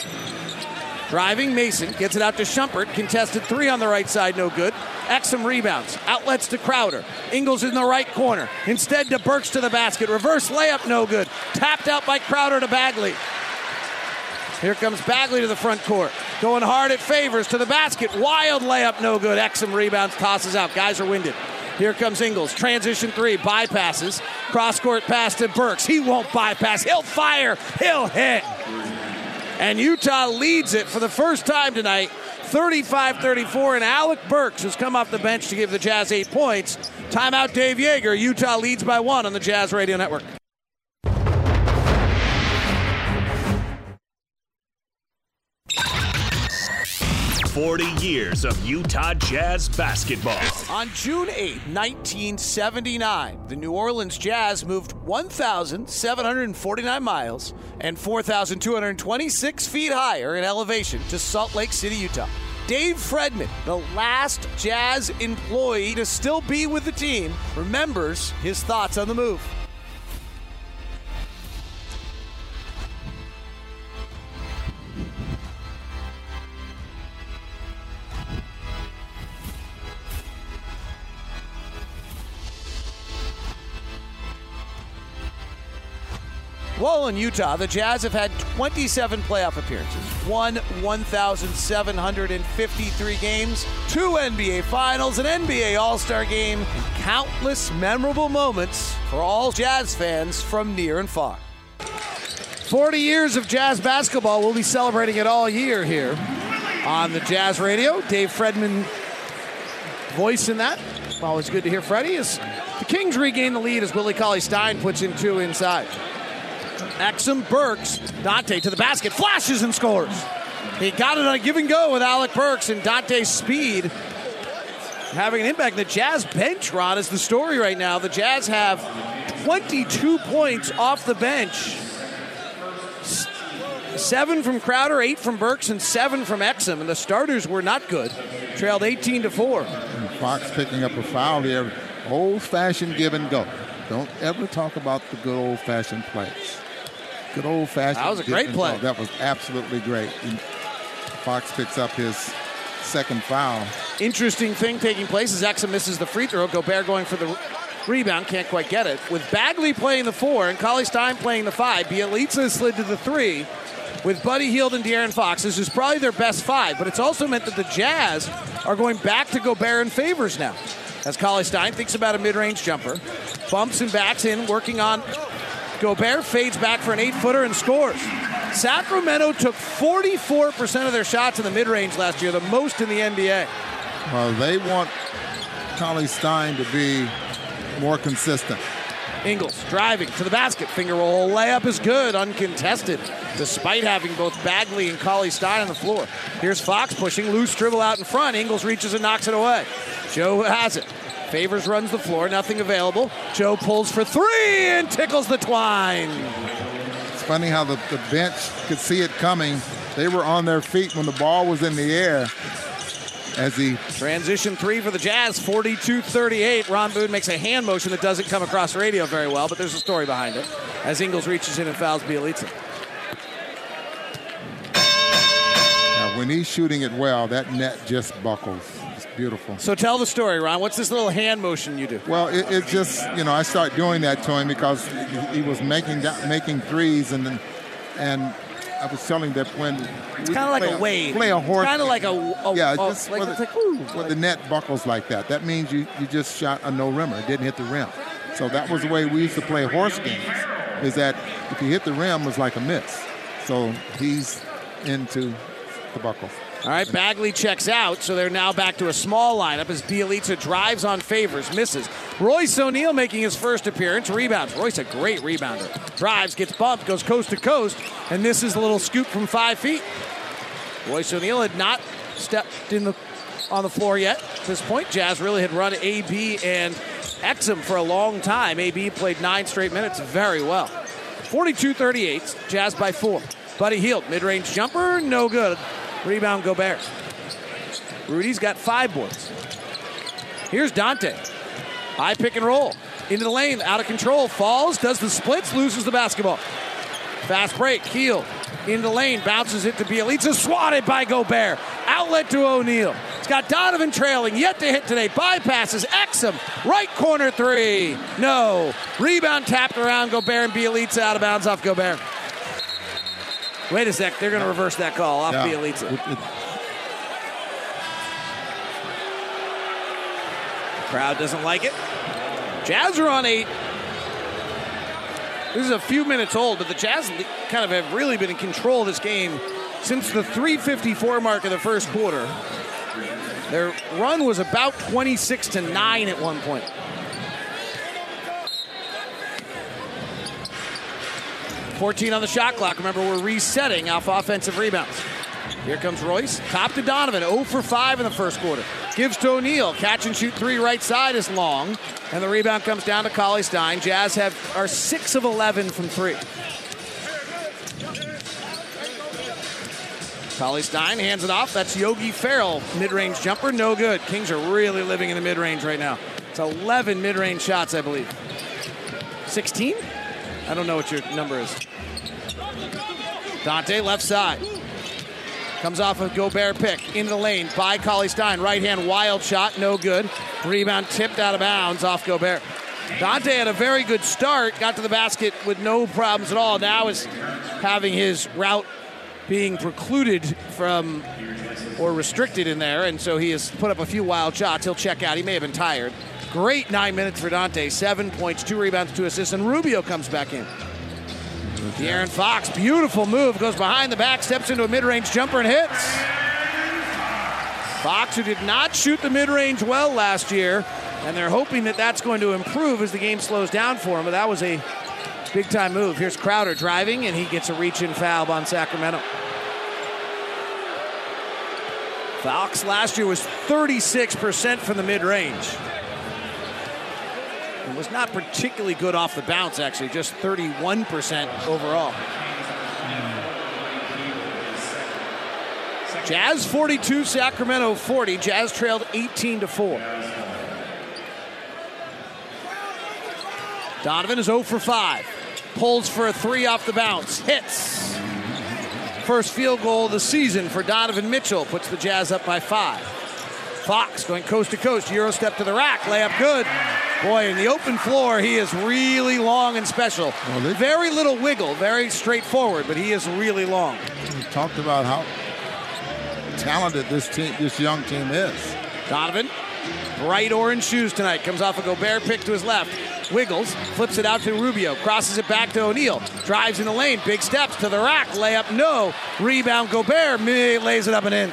Driving Mason gets it out to Shumpert. Contested three on the right side, no good. Exum rebounds. Outlets to Crowder. Ingles in the right corner. Instead to Burks to the basket. Reverse layup, no good. Tapped out by Crowder to Bagley. Here comes Bagley to the front court. Going hard at favors to the basket. Wild layup, no good. Exum rebounds, tosses out. Guys are winded. Here comes Ingles. Transition three, bypasses. Cross court pass to Burks. He won't bypass. He'll fire. He'll hit. And Utah leads it for the first time tonight, 35 34. And Alec Burks has come off the bench to give the Jazz eight points. Timeout, Dave Joerger. Utah leads by one on the Jazz Radio Network. 40 years of Utah Jazz basketball. On June 8, 1979, the New Orleans Jazz moved 1,749 miles and 4,226 feet higher in elevation to Salt Lake City, Utah. Dave Fredman, the last Jazz employee to still be with the team, remembers his thoughts on the move. While in Utah, the Jazz have had 27 playoff appearances, won 1,753 games, two NBA Finals, an NBA All Star game, and countless memorable moments for all Jazz fans from near and far. 40 years of Jazz basketball. We'll be celebrating it all year here on the Jazz Radio. Dave Fredman voice in that. Always good to hear Freddie. As the Kings regain the lead as Willie Cauley Stein puts in two inside. Exum Burks, Dante to the basket, flashes and scores. He got it on a give and go with Alec Burks and Dante's speed having an impact. The Jazz bench, Ron, is the story right now. The Jazz have 22 points off the bench. Seven from Crowder, eight from Burks, and seven from Exum. And the starters were not good. Trailed 18 to 4. And Fox picking up a foul here. Old fashioned give and go. Don't ever talk about the good old fashioned plays. Good old fashioned. That was a great play. That was absolutely great. And Fox picks up his second foul. Interesting thing taking place is Exum misses the free throw. Gobert going for the rebound, can't quite get it. With Bagley playing the four and Cauley Stein playing the five, Bjelica slid to the three. With Buddy Hield and De'Aaron Fox, this is probably their best five, but it's also meant that the Jazz are going back to Gobert and favors now. As Cauley Stein thinks about a mid-range jumper, bumps and backs in, working on Gobert, fades back for an eight-footer and scores. Sacramento took 44% of their shots in the mid-range last year, the most in the NBA. Well, they want Cauley Stein to be more consistent. Ingles driving to the basket. Finger roll layup is good, uncontested, despite having both Bagley and Cauley Stein on the floor. Here's Fox pushing, loose dribble out in front. Ingles reaches and knocks it away. Joe has it. Favors runs the floor, nothing available. Joe pulls for three and tickles the twine. It's funny how the, the bench could see it coming. They were on their feet when the ball was in the air. As he Transition three for the Jazz, 42 38. Ron Boone makes a hand motion that doesn't come across radio very well, but there's a story behind it. As Ingles reaches in and fouls Bjelica. now, when he's shooting it well, that net just buckles. Beautiful. So tell the story, Ron. What's this little hand motion you do? Well, it, it just you know I start doing that to him because he, he was making that, making threes and then and I was telling that when It's kind of like a wave. play a horse, it's Kind of like a, a yeah, a- just like, the, like, ooh, where the net buckles like that. That means you, you just shot a no rimmer. It didn't hit the rim. So that was the way we used to play horse games. Is that if you hit the rim, it was like a miss. So he's into the buckle. All right, Bagley checks out, so they're now back to a small lineup as Bjelica drives on favors, misses. Royce O'Neale making his first appearance, rebounds. Royce, a great rebounder. Drives, gets bumped, goes coast to coast, and this is a little scoop from five feet. Royce O'Neale had not stepped in the on the floor yet. At this point, Jazz really had run AB and Exum for a long time. AB played nine straight minutes very well. 42-38, Jazz by four. Buddy Hield, mid-range jumper, no good. Rebound Gobert. Rudy's got five boards. Here's Dante. High pick and roll. Into the lane, out of control, falls, does the splits, loses the basketball. Fast break, Hield. Into the lane, bounces it to Bjelica, swatted by Gobert. Outlet to O'Neale. It's got Donovan trailing, yet to hit today. Bypasses Exum, right corner three. No. Rebound tapped around Gobert and Bjelica out of bounds off Gobert. Wait a sec, they're going to reverse that call off Yeah. Bjelica. It- Crowd doesn't like it. Jazz are on eight. This is a few minutes old, but the Jazz kind of have really been in control of this game since the 354 mark of the first quarter. Their run was about 26 to 9 at one point. Fourteen on the shot clock. Remember, we're resetting off offensive rebounds. Here comes Royce. Top to Donovan. 0 for 5 in the first quarter. Gives to O'Neale. Catch and shoot three right side is long. And the rebound comes down to Cauley Stein. Jazz have are 6 of 11 from three. Cauley Stein hands it off. That's Yogi Ferrell. Mid range jumper. No good. Kings are really living in the mid range right now. It's 11 mid range shots, I believe. 16? I don't know what your number is. Dante left side. Comes off a Gobert pick into the lane by Cauley Stein. Right hand wild shot, no good. Rebound tipped out of bounds off Gobert. Dante had a very good start, got to the basket with no problems at all. Now is having his route being precluded from or restricted in there, and so he has put up a few wild shots. He'll check out. He may have been tired. Great nine minutes for Dante. Seven points, two rebounds, two assists, and Rubio comes back in. De'Aaron Fox, beautiful move, goes behind the back, steps into a mid-range jumper and hits. Fox, who did not shoot the mid-range well last year, and they're hoping that that's going to improve as the game slows down for him. But that was a big-time move. Here's Crowder driving, and he gets a reach-in foul on Sacramento. Fox last year was 36% from the mid-range. And was not particularly good off the bounce, actually, just 31% overall. Jazz 42, Sacramento 40. Jazz trailed 18 to 4. Donovan is 0 for 5. Pulls for a three off the bounce. Hits. First field goal of the season for Donovan Mitchell. Puts the Jazz up by five. Fox going coast to coast. Euro step to the rack. Layup good. Boy, in the open floor, he is really long and special. Very little wiggle, very straightforward, but he is really long. We talked about how talented this team, this young team is. Donovan, bright orange shoes tonight. Comes off a Gobert pick to his left. Wiggles, flips it out to Rubio, crosses it back to O'Neale, drives in the lane, big steps to the rack, layup no, rebound Gobert, lays it up and in.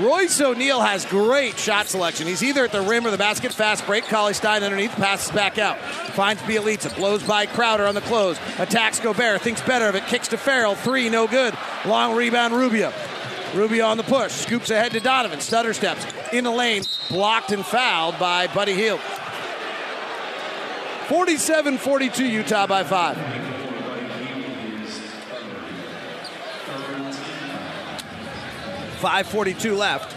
Royce O'Neale has great shot selection. He's either at the rim or the basket. Fast break. Cauley Stein underneath. Passes back out. Finds Bjelica. Blows by Crowder on the close. Attacks Gobert. Thinks better of it. Kicks to Ferrell. Three. No good. Long rebound. Rubio. Rubio on the push. Scoops ahead to Donovan. Stutter steps. In the lane. Blocked and fouled by Buddy Hield. 47 42 Utah by five. Five forty-two left.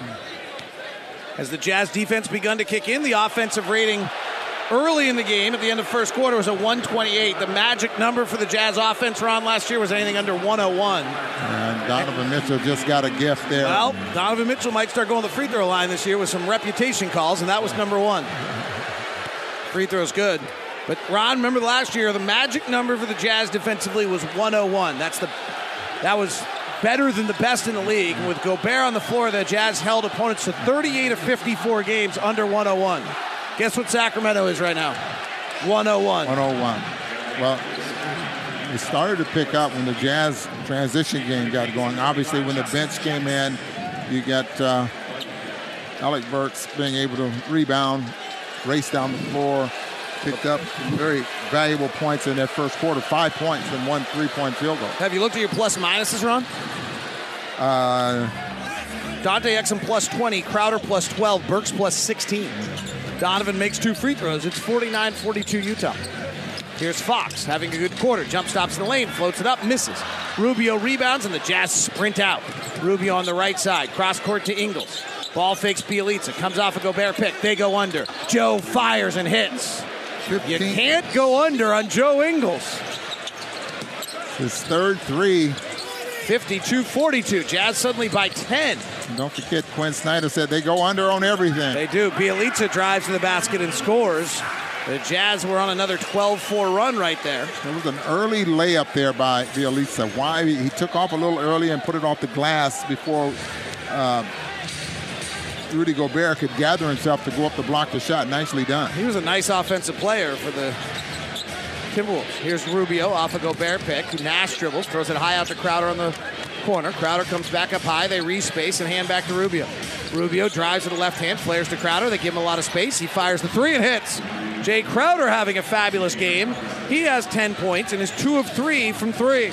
As the Jazz defense begun to kick in, the offensive rating early in the game at the end of first quarter was a 128. The magic number for the Jazz offense Ron last year was anything under 101. And Donovan Mitchell just got a gift there. Well, Donovan Mitchell might start going to the free throw line this year with some reputation calls, and that was number one. Free throw's good. But Ron, remember last year, the magic number for the Jazz defensively was 101. That's the that was better than the best in the league. With Gobert on the floor, the Jazz held opponents to 38 of 54 games under 101. Guess what Sacramento is right now? 101. 101. Well, it started to pick up when the Jazz transition game got going. Obviously, when the bench came in, you got uh, Alec Burks being able to rebound, race down the floor, picked up very valuable points in that first quarter. Five points and one three-point field goal. Have you looked at your plus minuses, Ron? Uh, Dante Exum plus 20, Crowder plus 12, Burks plus 16. Donovan makes two free throws. It's 49 42 Utah. Here's Fox having a good quarter. Jump stops in the lane, floats it up, misses. Rubio rebounds, and the Jazz sprint out. Rubio on the right side, cross court to Ingles. Ball fakes Bjelica, comes off a Gobert pick. They go under. Joe fires and hits. 15. You can't go under on Joe Ingles. His third three. 52 42. Jazz suddenly by 10. And don't forget, Quin Snyder said they go under on everything. They do. Bjelica drives to the basket and scores. The Jazz were on another 12 4 run right there. There was an early layup there by Bjelica. Why? He took off a little early and put it off the glass before uh, Rudy Gobert could gather himself to go up to block the shot. Nicely done. He was a nice offensive player for the Timberwolves. Here's Rubio off a Gobert pick. Nash dribbles, throws it high out to Crowder on the corner. Crowder comes back up high. They respace and hand back to Rubio. Rubio drives with the left hand, flares to Crowder. They give him a lot of space. He fires the three and hits. Jae Crowder having a fabulous game. He has 10 points and is two of three from three.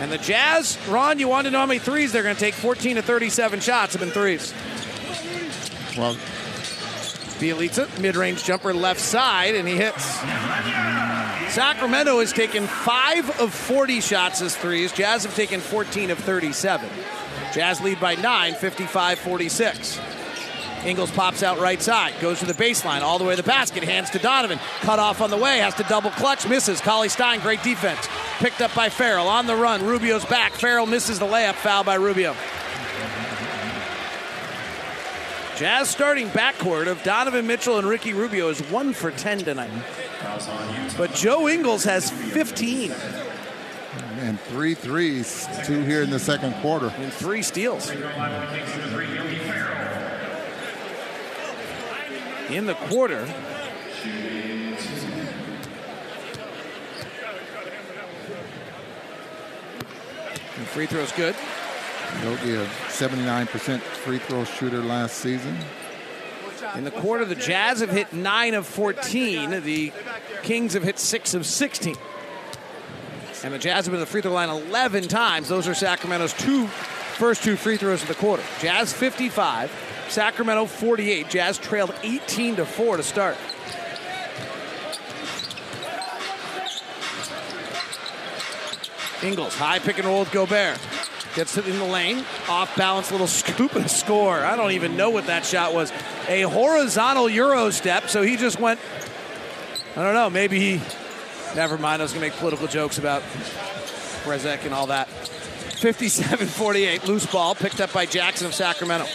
And the Jazz, Ron, you want to know how many threes they're going to take? 14 to 37 shots have been threes. Well, Bjelica, mid-range jumper left side, and he hits. Sacramento has taken 5 of 40 shots as threes. Jazz have taken 14 of 37. Jazz lead by 9, 55-46. Ingles pops out right side, goes to the baseline, all the way to the basket, hands to Donovan. Cut off on the way, has to double clutch, misses. Cauley Stein, great defense. Picked up by Ferrell on the run. Rubio's back. Ferrell misses the layup, foul by Rubio. Jazz starting backcourt of Donovan Mitchell and Ricky Rubio is one for 10 tonight. But Joe Ingles has 15 and three threes, two here in the second quarter. and three steals. In the quarter, free throws good. Yogi, a 79% free throw shooter last season. In the quarter, the Jazz have hit 9 of 14. The Kings have hit 6 of 16. And the Jazz have been to the free throw line 11 times. Those are Sacramento's two first two free throws of the quarter. Jazz 55, Sacramento 48. Jazz trailed 18 to 4 to start. Ingles, high pick and roll with Gobert. Gets it in the lane. Off balance, little scoop and score. I don't even know what that shot was. A horizontal Euro step, so he just went. I don't know, maybe he. Never mind, I was going to make political jokes about Rezek and all that. 57 48, loose ball picked up by Jackson of Sacramento.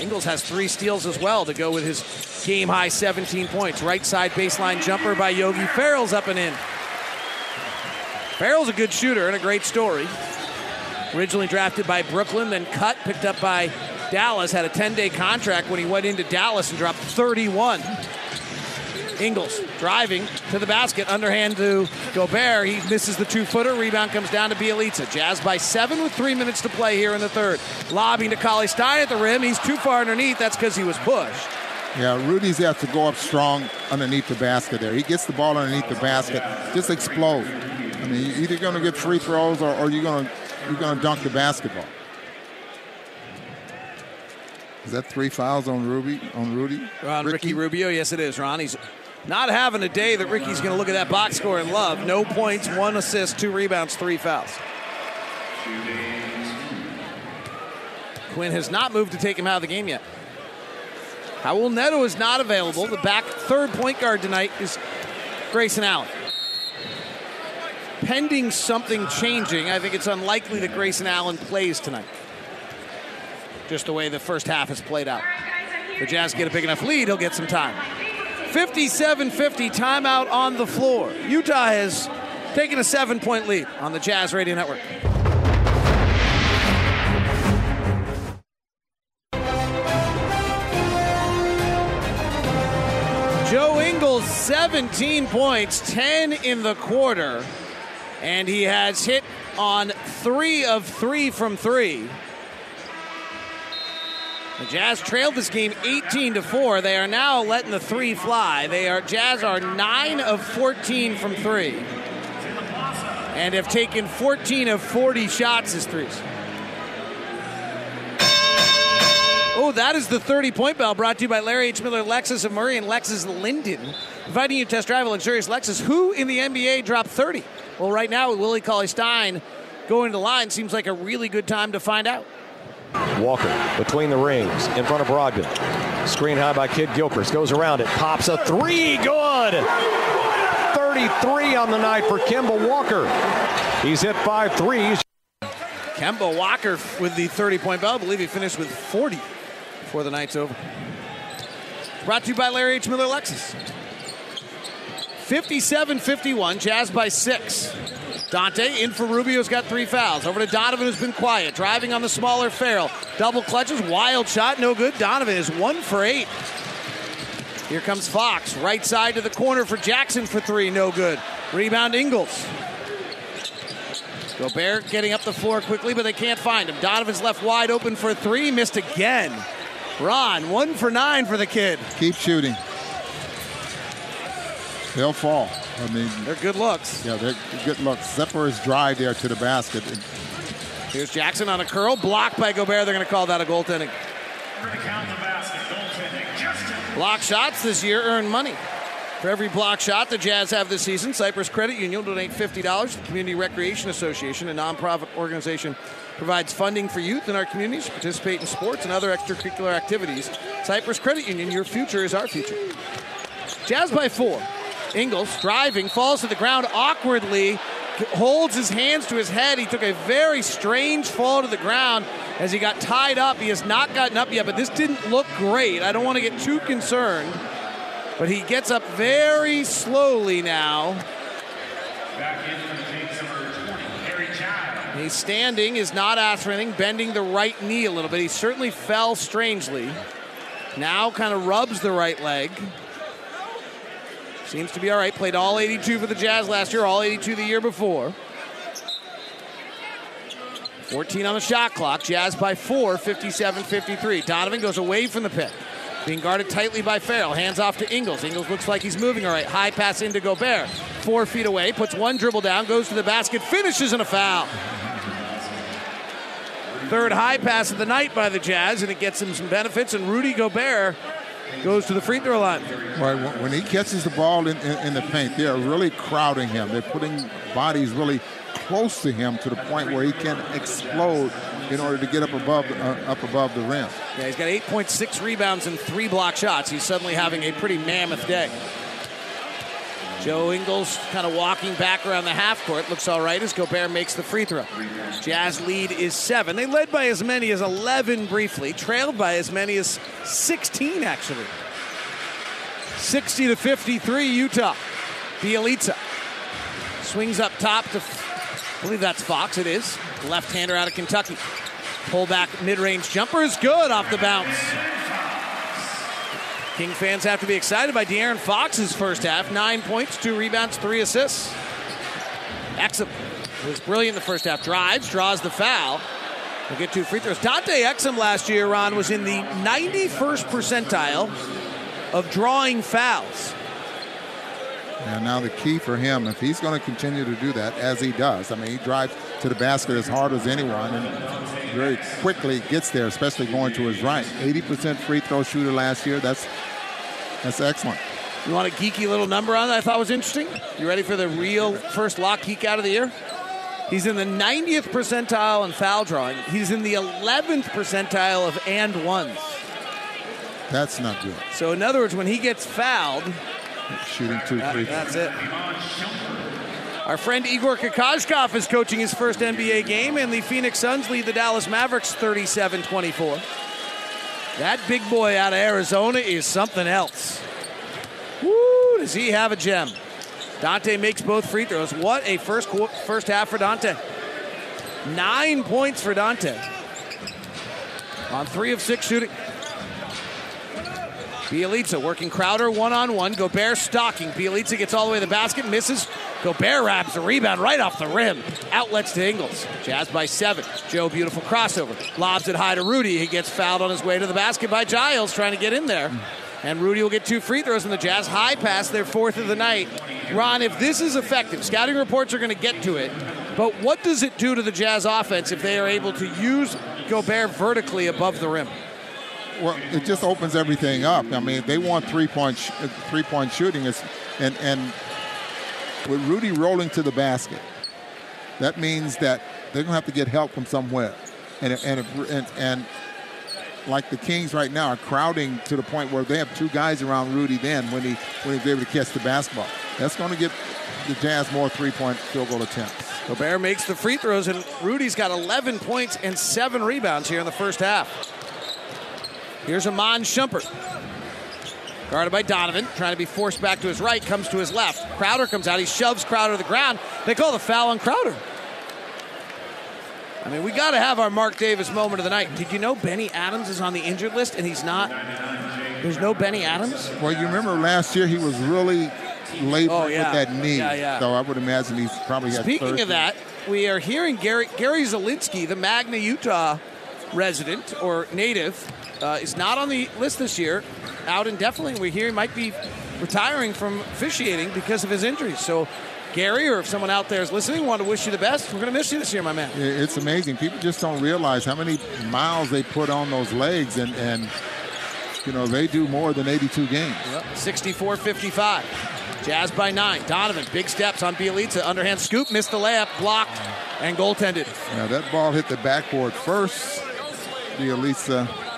Ingles has three steals as well to go with his game high 17 points. Right side baseline jumper by Yogi Ferrell's up and in. Ferrell's a good shooter and a great story. Originally drafted by Brooklyn, then cut, picked up by Dallas, had a 10 day contract when he went into Dallas and dropped 31. Ingles driving to the basket, underhand to Gobert. He misses the two footer. Rebound comes down to Bjelica. Jazz by seven with three minutes to play here in the third. Lobbing to Cauley Stein at the rim. He's too far underneath. That's because he was pushed. Yeah, Rudy's has to go up strong underneath the basket there. He gets the ball underneath the basket, just explode. I mean, you're either going to get free throws or, or you're going to you're going to dunk the basketball. Is that three fouls on Ruby on Rudy? On Ricky? Rubio, yes, it is, Ron. He's not having a day that Ricky's going to look at that box score and love. No points, one assist, two rebounds, three fouls. Quin has not moved to take him out of the game yet. Raul Neto is not available. The back third point guard tonight is Grayson Allen. Pending something changing, I think it's unlikely that Grayson Allen plays tonight. Just the way the first half has played out. The Jazz get a big enough lead, he'll get some time. 57 50, timeout on the floor. Utah has taken a seven point lead on the Jazz Radio Network. Joe Ingles, 17 points, 10 in the quarter, and he has hit on three of three from three. The Jazz trailed this game 18 to 4. They are now letting the three fly. They are Jazz are 9 of 14 from 3. And have taken 14 of 40 shots as threes. Oh, that is the 30 point bell brought to you by Larry H. Miller, Lexus of Murray, and Lexus Linden. Inviting you to test drive a luxurious Lexus. Who in the NBA dropped 30? Well, right now, with Willie Cauley Stein going to the line, seems like a really good time to find out. Walker between the rings in front of Brogdon. Screen high by Kidd-Gilchrist. Goes around it. Pops a three. Good. 33 on the night for Kemba Walker. He's hit five threes. Kemba Walker with the 30 point bell. I believe he finished with 40 before the night's over. Brought to you by Larry H. Miller Lexus. 57 51, Jazz by six. Dante in for Rubio's got three fouls. Over to Donovan, who's been quiet. Driving on the smaller Ferrell. Double clutches, wild shot, no good. Donovan is one for eight. Here comes Fox. Right side to the corner for Jackson for three, no good. Rebound Ingles. Gobert getting up the floor quickly, but they can't find him. Donovan's left wide open for three, missed again. Ron, one for nine for the kid. Keep shooting. They'll fall. I mean, they're good looks. Yeah, they're good looks. Zephyr is dry there to the basket. Here's Jackson on a curl, blocked by Gobert. They're going to call that a goaltending. Block shots this year earn money. For every block shot the Jazz have this season, Cyprus Credit Union will donate $50 to the Community Recreation Association, a nonprofit organization provides funding for youth in our communities to participate in sports and other extracurricular activities. Cyprus Credit Union, your future is our future. Jazz by four. Ingles driving, falls to the ground awkwardly, holds his hands to his head. He took a very strange fall to the ground as he got tied up. He has not gotten up yet, but this didn't look great. I don't want to get too concerned, but he gets up very slowly now. He's standing, is not asking anything, bending the right knee a little bit. He certainly fell strangely. Now kind of rubs the right leg. Seems to be all right. Played all 82 for the Jazz last year, all 82 the year before. 14 on the shot clock. Jazz by four, 57 53. Donovan goes away from the pick. Being guarded tightly by Ferrell. Hands off to Ingles. Ingles looks like he's moving all right. High pass into Gobert. Four feet away. Puts one dribble down. Goes to the basket. Finishes in a foul. Third high pass of the night by the Jazz, and it gets him some benefits. And Rudy Gobert goes to the free throw line. Right, when he catches the ball in, in, in, the paint, they are really crowding him. They're putting bodies really close to him to the point where he can explode in order to get up above uh, up above the rim. Yeah, he's got 8.6 rebounds and three block shots. He's suddenly having a pretty mammoth day. Joe Ingles kind of walking back around the half court. Looks all right as Gobert makes the free throw. Jazz lead is seven. They led by as many as 11 briefly, trailed by as many as 16 actually. 60 to 53, Utah. Bjelica swings up top to, I believe that's Fox. It is. Left hander out of Kentucky. Pull back mid range jumper is good off the bounce. King fans have to be excited by De'Aaron Fox's first half. Nine points, two rebounds, three assists. Exum was brilliant the first half. Drives, draws the foul. We'll get two free throws. Dante Exum last year, Ron, was in the 91st percentile of drawing fouls. And now the key for him, if he's going to continue to do that, as he does, I mean, he drives to the basket as hard as anyone and very quickly gets there, especially going to his right. 80% free throw shooter last year. That's that's excellent. You want a geeky little number on that I thought was interesting? You ready for the real first lock geek out of the year? He's in the 90th percentile in foul drawing. He's in the 11th percentile of and ones. That's not good. So, in other words, when he gets fouled, shooting two that, free That's it. Our friend Igor Kokoshkov is coaching his first NBA game, and the Phoenix Suns lead the Dallas Mavericks 37 24. That big boy out of Arizona is something else. Woo, does he have a gem? Dante makes both free throws. What a first first half for Dante. Nine points for Dante. On three of six shooting. Bjelica working Crowder one on one. Gobert stalking. Bjelica gets all the way to the basket, misses. Gobert wraps the rebound right off the rim. Outlets to Ingles. Jazz by seven. Joe, beautiful crossover. Lobs it high to Rudy. He gets fouled on his way to the basket by Giles trying to get in there. And Rudy will get two free throws in the Jazz. High pass, their fourth of the night. Ron, if this is effective, scouting reports are going to get to it. But what does it do to the Jazz offense if they are able to use Gobert vertically above the rim? Well, it just opens everything up. I mean, they want three point sh- three point shooting, is, and and with Rudy rolling to the basket, that means that they're gonna have to get help from somewhere, and and if, and, and like the Kings right now are crowding to the point where they have two guys around Rudy. Then when he when he's able to catch the basketball, that's going to get the Jazz more three point field goal attempts. Gobert makes the free throws, and Rudy's got 11 points and seven rebounds here in the first half. Here's Iman Shumpert. Guarded by Donovan, trying to be forced back to his right, comes to his left. Crowder comes out, he shoves Crowder to the ground. They call the foul on Crowder. I mean, we got to have our Marc Davis moment of the night. Did you know Bennie Adams is on the injured list and he's not? There's no Bennie Adams? Well, you remember last year he was really laboring Oh, yeah. with that knee, Yeah, yeah. so I would imagine he's probably Speaking of that, we are hearing Gary, Gary Zielinski, the Magna, Utah resident or native, uh, is not on the list this year, out indefinitely. We hear he might be retiring from officiating because of his injuries. So, Gary, or if someone out there is listening, want to wish you the best. We're going to miss you this year, my man. It's amazing. People just don't realize how many miles they put on those legs, and, and you know they do more than 82 games. 64 55. Jazz by nine. Donovan, big steps on Bjelica. Underhand scoop, missed the layup, blocked, and goaltended. Now that ball hit the backboard first. The Elisa.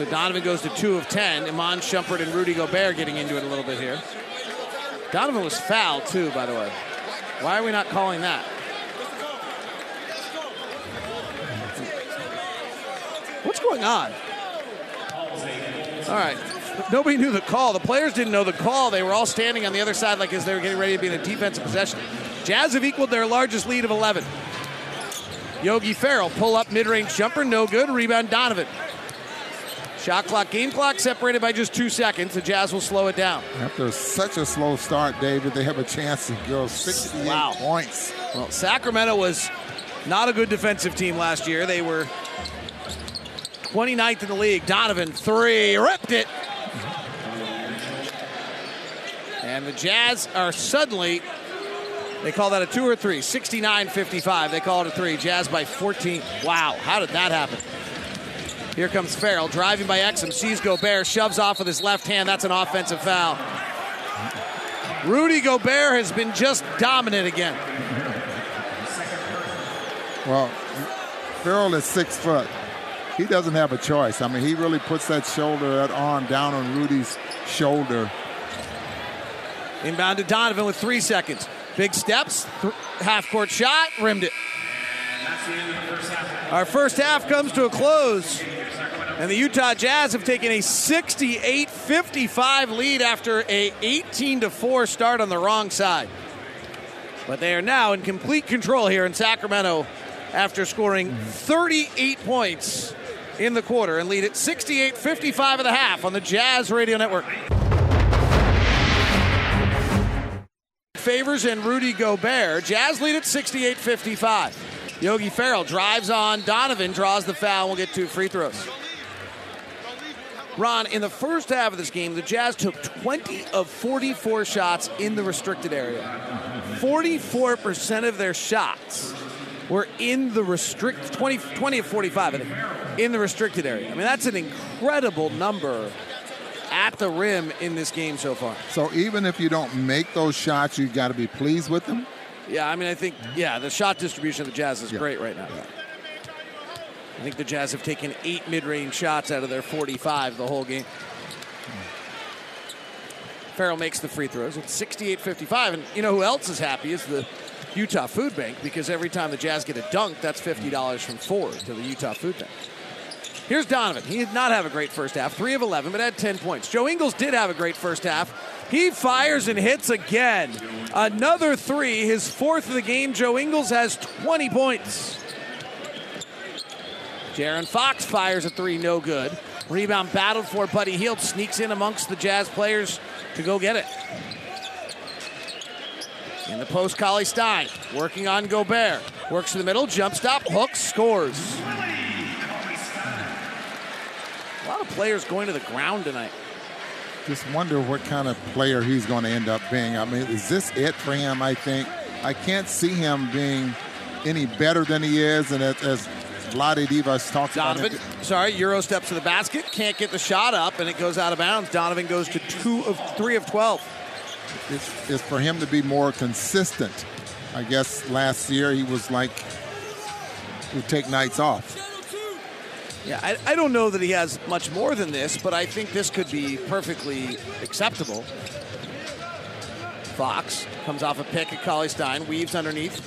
So Donovan goes to two of ten. Iman Shumpert and Rudy Gobert getting into it a little bit here. Donovan was fouled too, by the way. Why are we not calling that? What's going on? All right. Nobody knew the call. The players didn't know the call. They were all standing on the other side like as they were getting ready to be in a defensive possession. Jazz have equaled their largest lead of 11. Yogi Ferrell pull up mid-range jumper, no good. Rebound Donovan. Shot clock, game clock separated by just two seconds. The Jazz will slow it down. After such a slow start, David, they have a chance to go 68 Wow. points. Well, Sacramento was not a good defensive team last year. They were 29th in the league. Donovan, three, ripped it. And the Jazz are suddenly, they call that a two or three, 69 55. They call it a three. Jazz by 14. Wow, how did that happen? Here comes Ferrell, driving by Exum, sees Gobert, shoves off with his left hand. That's an offensive foul. Rudy Gobert has been just dominant again. Well, Ferrell is six foot. He doesn't have a choice. I mean, he really puts that shoulder, that arm down on Rudy's shoulder. Inbound to Donovan with three seconds. Big steps, th- half court shot, rimmed it. Our first half comes to a close, and the Utah Jazz have taken a 68 55 lead after a 18 4 start on the wrong side. But they are now in complete control here in Sacramento after scoring 38 points in the quarter and lead at 68 55 of the half on the Jazz Radio Network. Favors and Rudy Gobert. Jazz lead at 68 55. Yogi Ferrell drives on Donovan, draws the foul, will get two free throws. Ron, in the first half of this game, the Jazz took 20 of 44 shots in the restricted area. 44% of their shots were in the restrict 20, 20 of 45 I think, in the restricted area. I mean, that's an incredible number at the rim in this game so far. So even if you don't make those shots, you've got to be pleased with them. Yeah, I mean, I think, yeah, the shot distribution of the Jazz is great right now. I think the Jazz have taken eight mid range shots out of their 45 the whole game. Ferrell makes the free throws. It's 68 55. And you know who else is happy is the Utah Food Bank because every time the Jazz get a dunk, that's $50 from Ford to the Utah Food Bank. Here's Donovan. He did not have a great first half, 3 of 11, but had 10 points. Joe Ingles did have a great first half. He fires and hits again. Another three, his fourth of the game. Joe Ingles has 20 points. De'Aaron Fox fires a three, no good. Rebound battled for Buddy Hield sneaks in amongst the Jazz players to go get it. In the post, Cauley Stein working on Gobert. Works to the middle, jump stop, hook, scores. A lot of players going to the ground tonight. Just wonder what kind of player he's going to end up being. I mean, is this it for him? I think I can't see him being any better than he is, and as, as Vlade Divac talks Donovan, sorry, Euro steps to the basket, can't get the shot up, and it goes out of bounds. Donovan goes to two of three of twelve. It's, is for him to be more consistent. I guess last year he was like would take nights off. Yeah, I, I don't know that he has much more than this, but I think this could be perfectly acceptable. Fox comes off a pick at Cauley Stein, weaves underneath,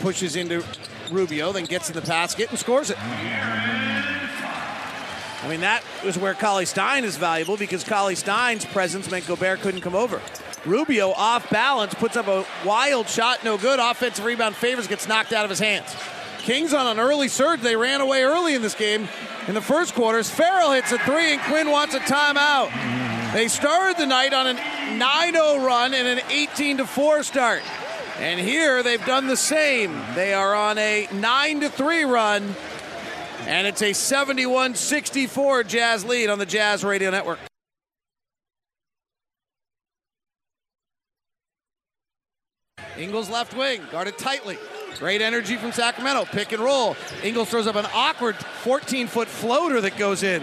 pushes into Rubio, then gets in the basket and scores it. I mean, that was where Cauley Stein is valuable because Cauley Stein's presence meant Gobert couldn't come over. Rubio off balance, puts up a wild shot, no good. Offensive rebound favors, gets knocked out of his hands. Kings on an early surge. They ran away early in this game. In the first quarters, Ferrell hits a three, and Quin wants a timeout. They started the night on a 9-0 run and an 18-4 start. And here they've done the same. They are on a 9 to 3 run, and it's a 71-64 Jazz lead on the Jazz Radio Network. Ingles left wing, guarded tightly. Great energy from Sacramento. Pick and roll. Ingles throws up an awkward 14 foot floater that goes in.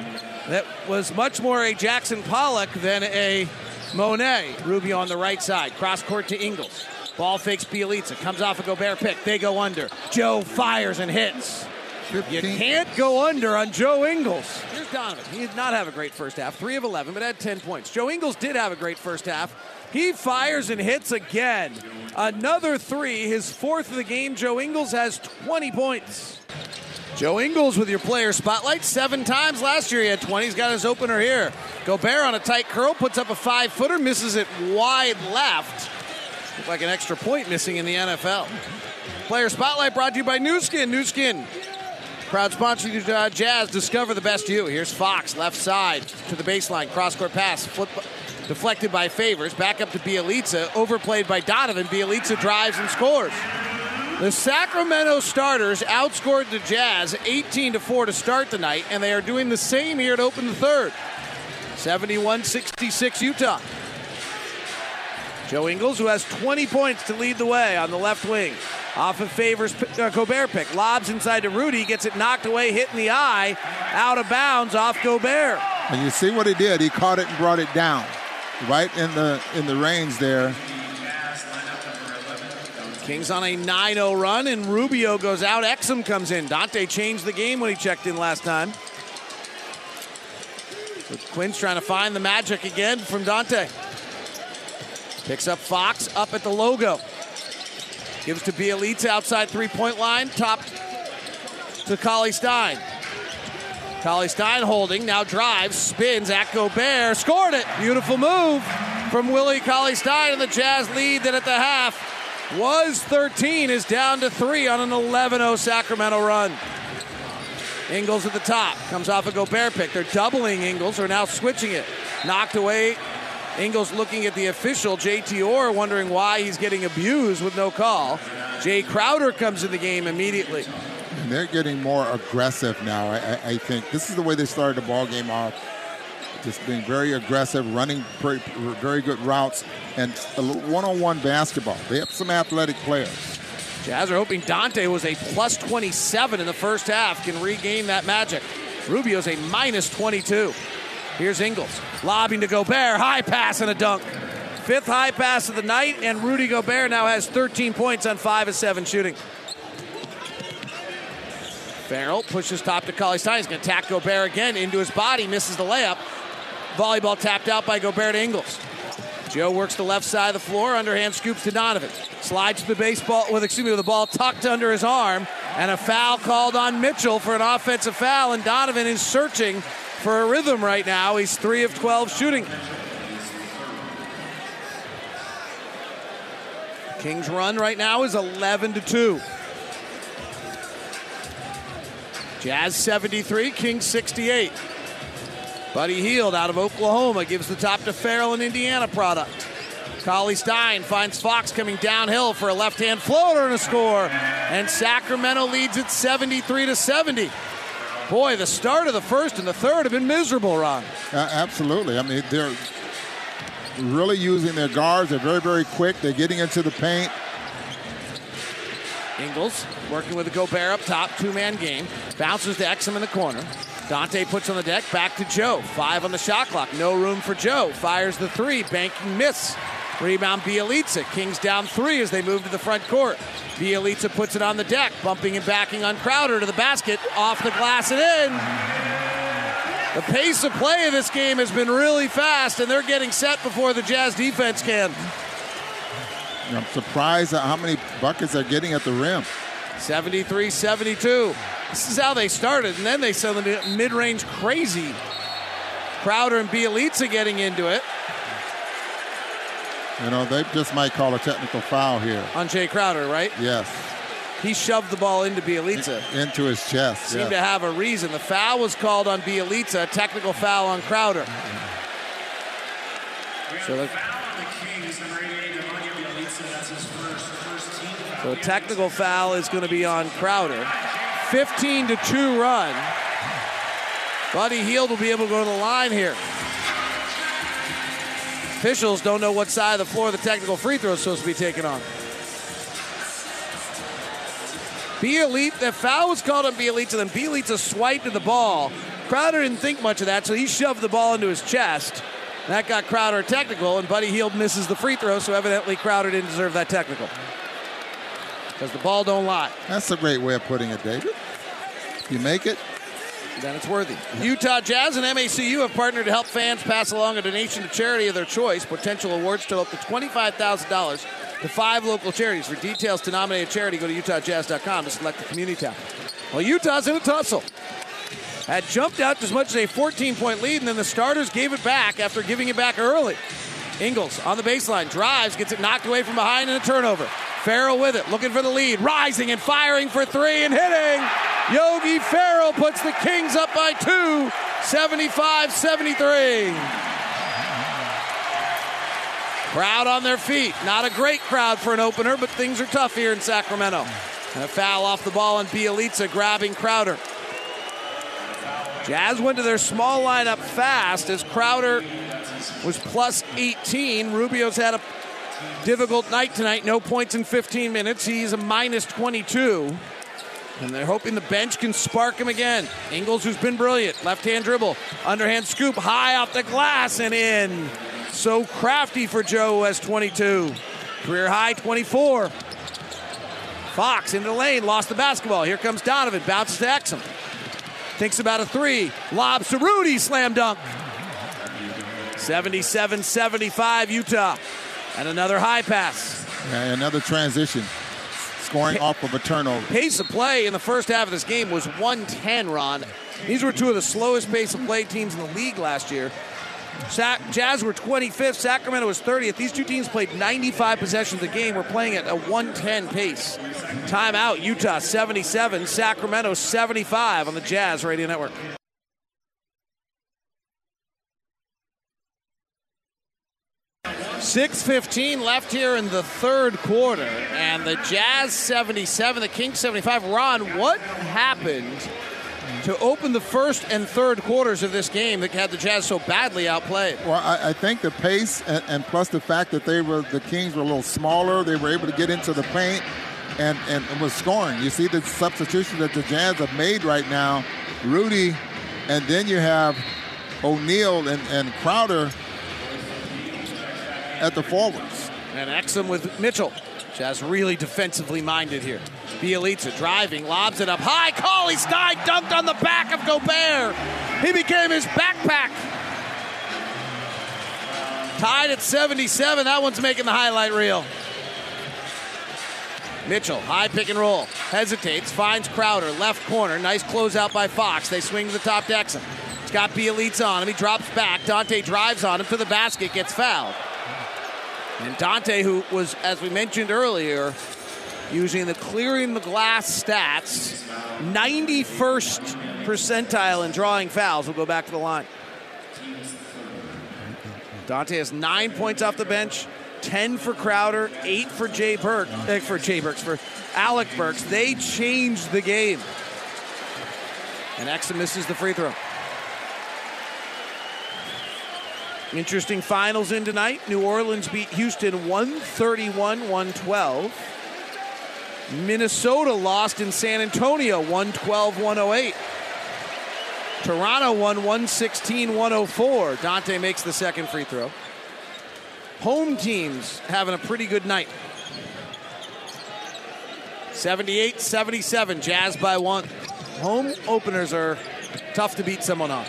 That was much more a Jackson Pollock than a Monet. Rubio on the right side. Cross court to Ingles. Ball fakes Bjelica. Comes off a Gobert pick. They go under. Joe fires and hits. You can't go under on Joe Ingles. Here's Donovan. He did not have a great first half. Three of 11, but had 10 points. Joe Ingles did have a great first half. He fires and hits again. Another three, his fourth of the game. Joe Ingles has 20 points. Joe Ingles with your player spotlight. Seven times last year he had 20. He's got his opener here. Gobert on a tight curl, puts up a five footer, misses it wide left. Like an extra point missing in the NFL. Player spotlight brought to you by Nu Skin. Nu Skin. Proud sponsor of uh, Jazz. Discover the best you. Here's Fox, left side to the baseline. Cross court pass. Flip, deflected by Favors. Back up to Bjelica. Overplayed by Donovan. Bjelica drives and scores. The Sacramento starters outscored the Jazz 18 to 4 to start the night, and they are doing the same here to open the third. 71 66 Utah. Joe Ingles, who has 20 points to lead the way on the left wing. Off of Favors uh, Gobert pick. Lobs inside to Rudy, gets it knocked away, hit in the eye, out of bounds off Gobert. And you see what he did. He caught it and brought it down, right in the in the range there. Kings on a 9-0 run, and Rubio goes out. Exum comes in. Dante changed the game when he checked in last time. So Quin's trying to find the magic again from Dante. Picks up Fox up at the logo. Gives to Bjelica outside three-point line. Top to Cauley Stein. Cauley Stein holding, now drives, spins at Gobert, scored it. Beautiful move from Willie Cauley Stein, and the Jazz lead that at the half was 13, is down to three on an 11 0 Sacramento run. Ingles at the top, comes off a Gobert pick. They're doubling Ingles, are now switching it. Knocked away. Ingles looking at the official, JT Orr, wondering why he's getting abused with no call. Jae Crowder comes in the game immediately. And they're getting more aggressive now. I, I, think this is the way they started the ball game off. Just being very aggressive, running very, very good routes, and one-on-one basketball. They have some athletic players. Jazz are hoping Dante was a plus 27 in the first half, can regain that magic. Rubio's a minus 22. Here's Ingles, lobbing to Gobert, high pass and a dunk. Fifth high pass of the night, and Rudy Gobert now has 13 points on 5 of 7 shooting. Ferrell pushes top to Cauley Stein. He's going to attack Gobert again into his body, misses the layup. Volleyball tapped out by Gobert to Ingles. Joe works the left side of the floor, underhand scoops to Donovan. Slides to the baseball with excuse me with the ball tucked under his arm, and a foul called on Mitchell for an offensive foul. And Donovan is searching for a rhythm right now. He's three of 12 shooting. Kings run right now is 11 to 2. Jazz 73, Kings 68. Buddy Hield out of Oklahoma gives the top to Ferrell, an Indiana product. Cauley Stein finds Fox coming downhill for a left-hand floater and a score, and Sacramento leads it 73 to 70. Boy, the start of the first and the third have been miserable, Ron. Uh, absolutely. I mean, they're really using their guards. They're very, very quick. They're getting into the paint. Ingles working with the Gobert up top, two-man game. Bounces to Exum in the corner. Dante puts on the deck, back to Joe. Five on the shot clock, no room for Joe. Fires the three, banking miss. Rebound Bjelica. Kings down three as they move to the front court. Bjelica puts it on the deck, bumping and backing on Crowder to the basket, off the glass and in. The pace of play of this game has been really fast, and they're getting set before the Jazz defense can. I'm surprised at how many buckets they're getting at the rim. 73 72. This is how they started, and then they suddenly mid range crazy. Crowder and Bjelica getting into it. You know, they just might call a technical foul here. On Jae Crowder, right? Yes. He shoved the ball into Bjelica. Into his chest. Seemed yeah. to have a reason. The foul was called on Bjelica, a technical foul on Crowder. So the, so a technical foul is going to be on Crowder. 15 to 2 run. Buddy Hield will be able to go to the line here. Officials don't know what side of the floor the technical free throw is supposed to be taken on. Bjelica, the foul was called on Bjelica, then Bjelica swiped to the ball. Crowder didn't think much of that, so he shoved the ball into his chest. That got Crowder technical, and Buddy Hield misses the free throw, so evidently Crowder didn't deserve that technical. Because the ball don't lie. That's a great way of putting it, David. You make it, then it's worthy. Utah Jazz and MACU have partnered to help fans pass along a donation to charity of their choice. Potential awards total up to $25,000 to five local charities. For details to nominate a charity, go to utahjazz.com to select the community tab. Well, Utah's in a tussle. Had jumped out as much as a 14 point lead, and then the starters gave it back after giving it back early. Ingles on the baseline, drives, gets it knocked away from behind, and a turnover. Ferrell with it, looking for the lead, rising and firing for three and hitting. Yogi Ferrell puts the Kings up by two, 75 73. Crowd on their feet. Not a great crowd for an opener, but things are tough here in Sacramento. And a foul off the ball on Bjelica grabbing Crowder. Jazz went to their small lineup fast as Crowder was plus 18. Rubio's had a difficult night tonight. No points in 15 minutes. He's a minus 22. And they're hoping the bench can spark him again. Ingles, who's been brilliant, left hand dribble, underhand scoop, high off the glass and in. So crafty for Joe, who has 22. Career high 24. Fox into the lane, lost the basketball. Here comes Donovan, bounces to Exum. Thinks about a three, lobs to Rudy, slam dunk. 77 75 Utah. And another high pass. Yeah, another transition. Scoring off of a turnover. Pace of play in the first half of this game was 110, Ron. These were two of the slowest pace of play teams in the league last year. Sac- Jazz were 25th, Sacramento was 30th. These two teams played 95 possessions a game. We're playing at a 110 pace. Timeout, Utah 77, Sacramento 75 on the Jazz Radio Network. Six fifteen left here in the third quarter, and the Jazz seventy seven, the Kings seventy five. Ron, what happened to open the first and third quarters of this game that had the Jazz so badly outplayed? Well, I, I think the pace and, and, plus the fact that they were the Kings were a little smaller, they were able to get into the paint and, and, and was scoring. You see the substitution that the Jazz have made right now. Rudy, and then you have O'Neale and, and Crowder at the forwards. And Exum with Mitchell. Jazz really defensively minded here. Bjelica driving, lobs it up high. Cauley Stein dunked on the back of Gobert. He became his backpack. Tied at 77. That one's making the highlight reel. Mitchell, high pick and roll. Hesitates, finds Crowder, left corner. Nice closeout by Fox. They swing to the top to Exum. Got Bjelica on him. He drops back. Dante drives on him to the basket, gets fouled. And Dante, who was, as we mentioned earlier, using the Cleaning the Glass stats, 91st percentile in drawing fouls, will go back to the line. Dante has nine points off the bench, 10 for Crowder, eight for Jay Burke, eh, for Jay Burks, for Alec Burks. They changed the game. And Exum misses the free throw. Interesting finals in tonight. New Orleans beat Houston 131 112. Minnesota lost in San Antonio 112 108. Toronto won 116 104. Dante makes the second free throw. Home teams having a pretty good night. 78 77, Jazz by one. Home openers are tough to beat someone on.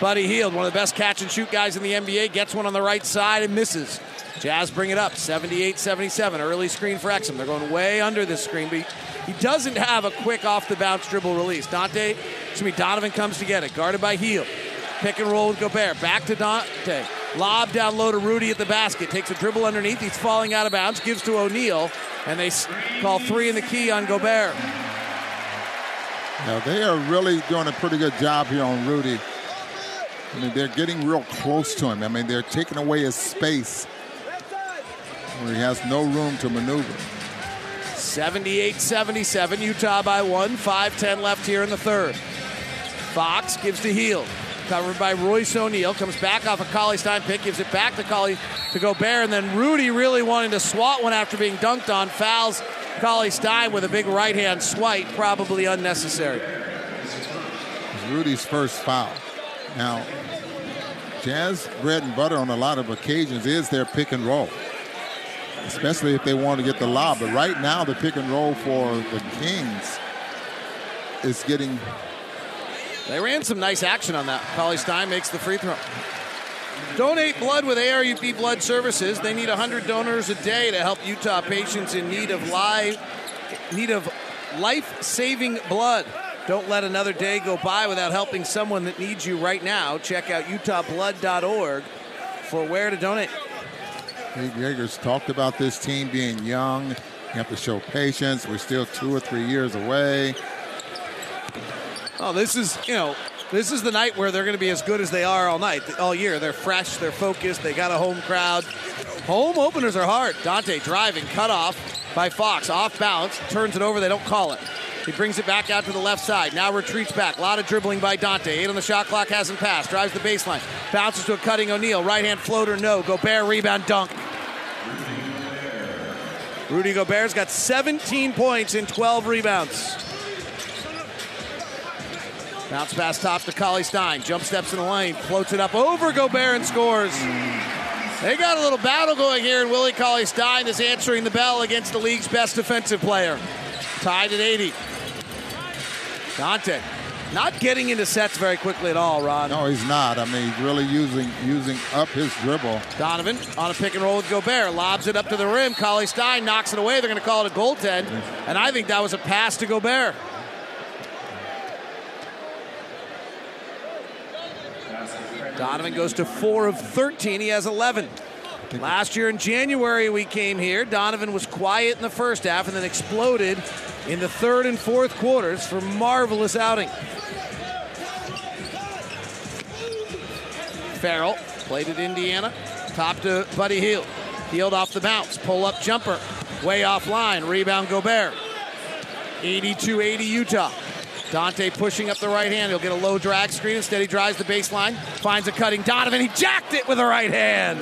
Buddy Hield, one of the best catch and shoot guys in the NBA, gets one on the right side and misses. Jazz bring it up, 78 77. Early screen for Exum. They're going way under this screen, but he doesn't have a quick off the bounce dribble release. Dante, excuse me, Donovan comes to get it, guarded by Hield. Pick and roll with Gobert. Back to Dante. Lob down low to Rudy at the basket. Takes a dribble underneath. He's falling out of bounds. Gives to O'Neale. And they call three in the key on Gobert. Now, they are really doing a pretty good job here on Rudy. I mean, they're getting real close to him. I mean, they're taking away his space where he has no room to maneuver. 78 77, Utah by one. 5 10 left here in the third. Fox gives to Hield. Covered by Royce O'Neale. Comes back off a Cauley Stein pick. Gives it back to Cauley to Gobert. And then Rudy really wanting to swat one after being dunked on. Fouls Cauley Stein with a big right hand swipe. Probably unnecessary. Rudy's first foul. Now, Jazz bread and butter on a lot of occasions is their pick and roll, especially if they want to get the lob. But right now, the pick and roll for the Kings is getting. They ran some nice action on that. Cauley Stein makes the free throw. Donate blood with ARUP Blood Services. They need 100 donors a day to help Utah patients in need of live, need of life-saving blood. Don't let another day go by without helping someone that needs you right now. Check out utahblood.org for where to donate. Dave Joerger's talked about this team being young. You have to show patience. We're still two or three years away. Oh, this is, you know, this is the night where they're going to be as good as they are all night, all year. They're fresh, they're focused, they got a home crowd. Home openers are hard. Dante driving, cut off by Fox, off balance, turns it over, they don't call it. He brings it back out to the left side. Now retreats back. A lot of dribbling by Dante. Eight on the shot clock, hasn't passed. Drives the baseline. Bounces to a cutting O'Neale. Right hand floater, no. Gobert rebound dunk. Rudy Gobert's got 17 points and 12 rebounds. Bounce pass top to Cauley Stein. Jump steps in the lane. Floats it up over Gobert and scores. They got a little battle going here, and Willie Cauley Stein is answering the bell against the league's best defensive player. Tied at 80. Dante not getting into sets very quickly at all, Ron. No, he's not. I mean, he's really using using up his dribble. Donovan on a pick and roll with Gobert. Lobs it up to the rim. Cauley Stein knocks it away. They're going to call it a goaltend. And I think that was a pass to Gobert. Donovan goes to 4 of 13. He has 11. Last year in January, we came here. Donovan was quiet in the first half and then exploded in the third and fourth quarters for marvelous outing. Ferrell played at Indiana. Top to Buddy Hield. Hield off the bounce. Pull up jumper. Way offline. Rebound Gobert. 82 80 Utah. Dante pushing up the right hand. He'll get a low drag screen. Instead, he drives the baseline. Finds a cutting Donovan. He jacked it with the right hand.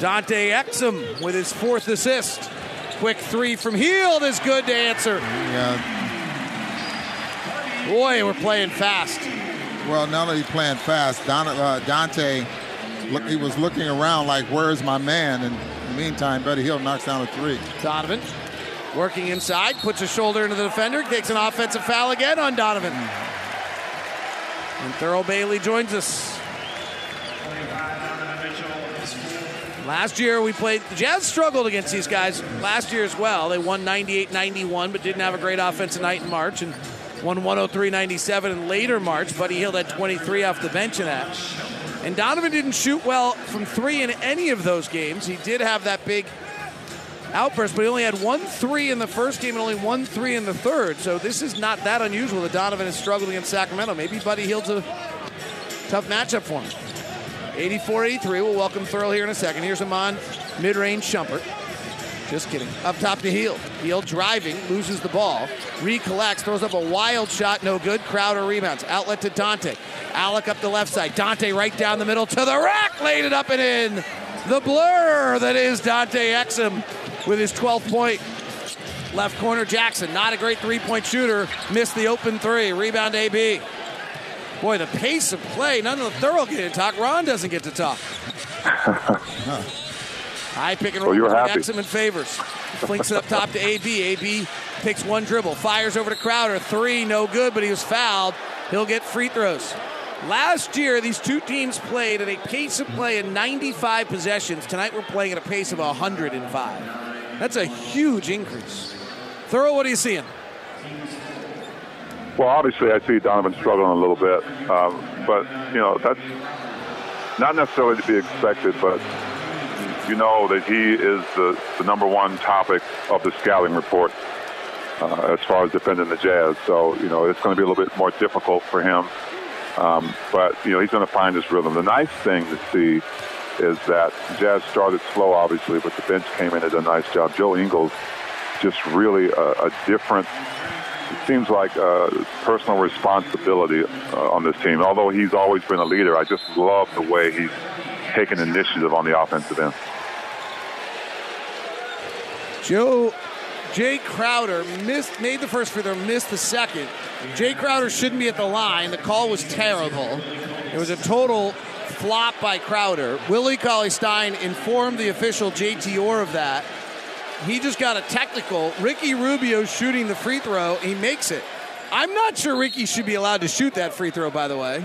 Dante Exum with his fourth assist. Quick three from Hield is good to answer. Yeah. Boy, we're playing fast. Well, not only playing fast, Don, uh, Dante, look, he was looking around like, "Where's my man?" And in the meantime, Buddy Hield knocks down a three. Donovan working inside, puts a shoulder into the defender, takes an offensive foul again on Donovan. And Thurl Bailey joins us. Last year we played, the Jazz struggled against these guys last year as well. They won 98 91, but didn't have a great offensive night in March and won 103 97 in later March. Buddy Hield had 23 off the bench in that. And Donovan didn't shoot well from three in any of those games. He did have that big outburst, but he only had one three in the first game and only one three in the third. So this is not that unusual that Donovan is struggling against Sacramento. Maybe Buddy Hield's a tough matchup for him. 84-83. We'll welcome Thurl here in a second. Here's Iman, mid-range Shumpert. Just kidding. Up top to Hield. Hield driving, loses the ball, recollects, throws up a wild shot, no good. Crowder rebounds. Outlet to Dante. Alec up the left side. Dante right down the middle to the rack, laid it up and in. The blur that is Dante Exum with his 12th point. Left corner Jackson, not a great three-point shooter, missed the open three. Rebound AB. Boy, the pace of play. None of the Thurl get to talk. Ron doesn't get to talk. High pick and oh, roll Well, you're happy. Exum and Favors. Flinks it up top to AB. AB takes one dribble, fires over to Crowder. Three, no good, but he was fouled. He'll get free throws. Last year, these two teams played at a pace of play in 95 possessions. Tonight, we're playing at a pace of 105. That's a huge increase. Thurl, what are you seeing? Well, obviously, I see Donovan struggling a little bit, um, but you know that's not necessarily to be expected. But you know that he is the, the number one topic of the scouting report uh, as far as defending the Jazz. So you know it's going to be a little bit more difficult for him. Um, but you know he's going to find his rhythm. The nice thing to see is that Jazz started slow, obviously, but the bench came in and did a nice job. Joe Ingles, just really a, a different it seems like uh, personal responsibility uh, on this team. Although he's always been a leader, I just love the way he's taken initiative on the offensive end. Joe Jae Crowder missed made the first free throw, missed the second. Jae Crowder shouldn't be at the line. The call was terrible. It was a total flop by Crowder. Willie Cauley Stein informed the official JT Orr of that. He just got a technical. Ricky Rubio shooting the free throw. He makes it. I'm not sure Ricky should be allowed to shoot that free throw, by the way.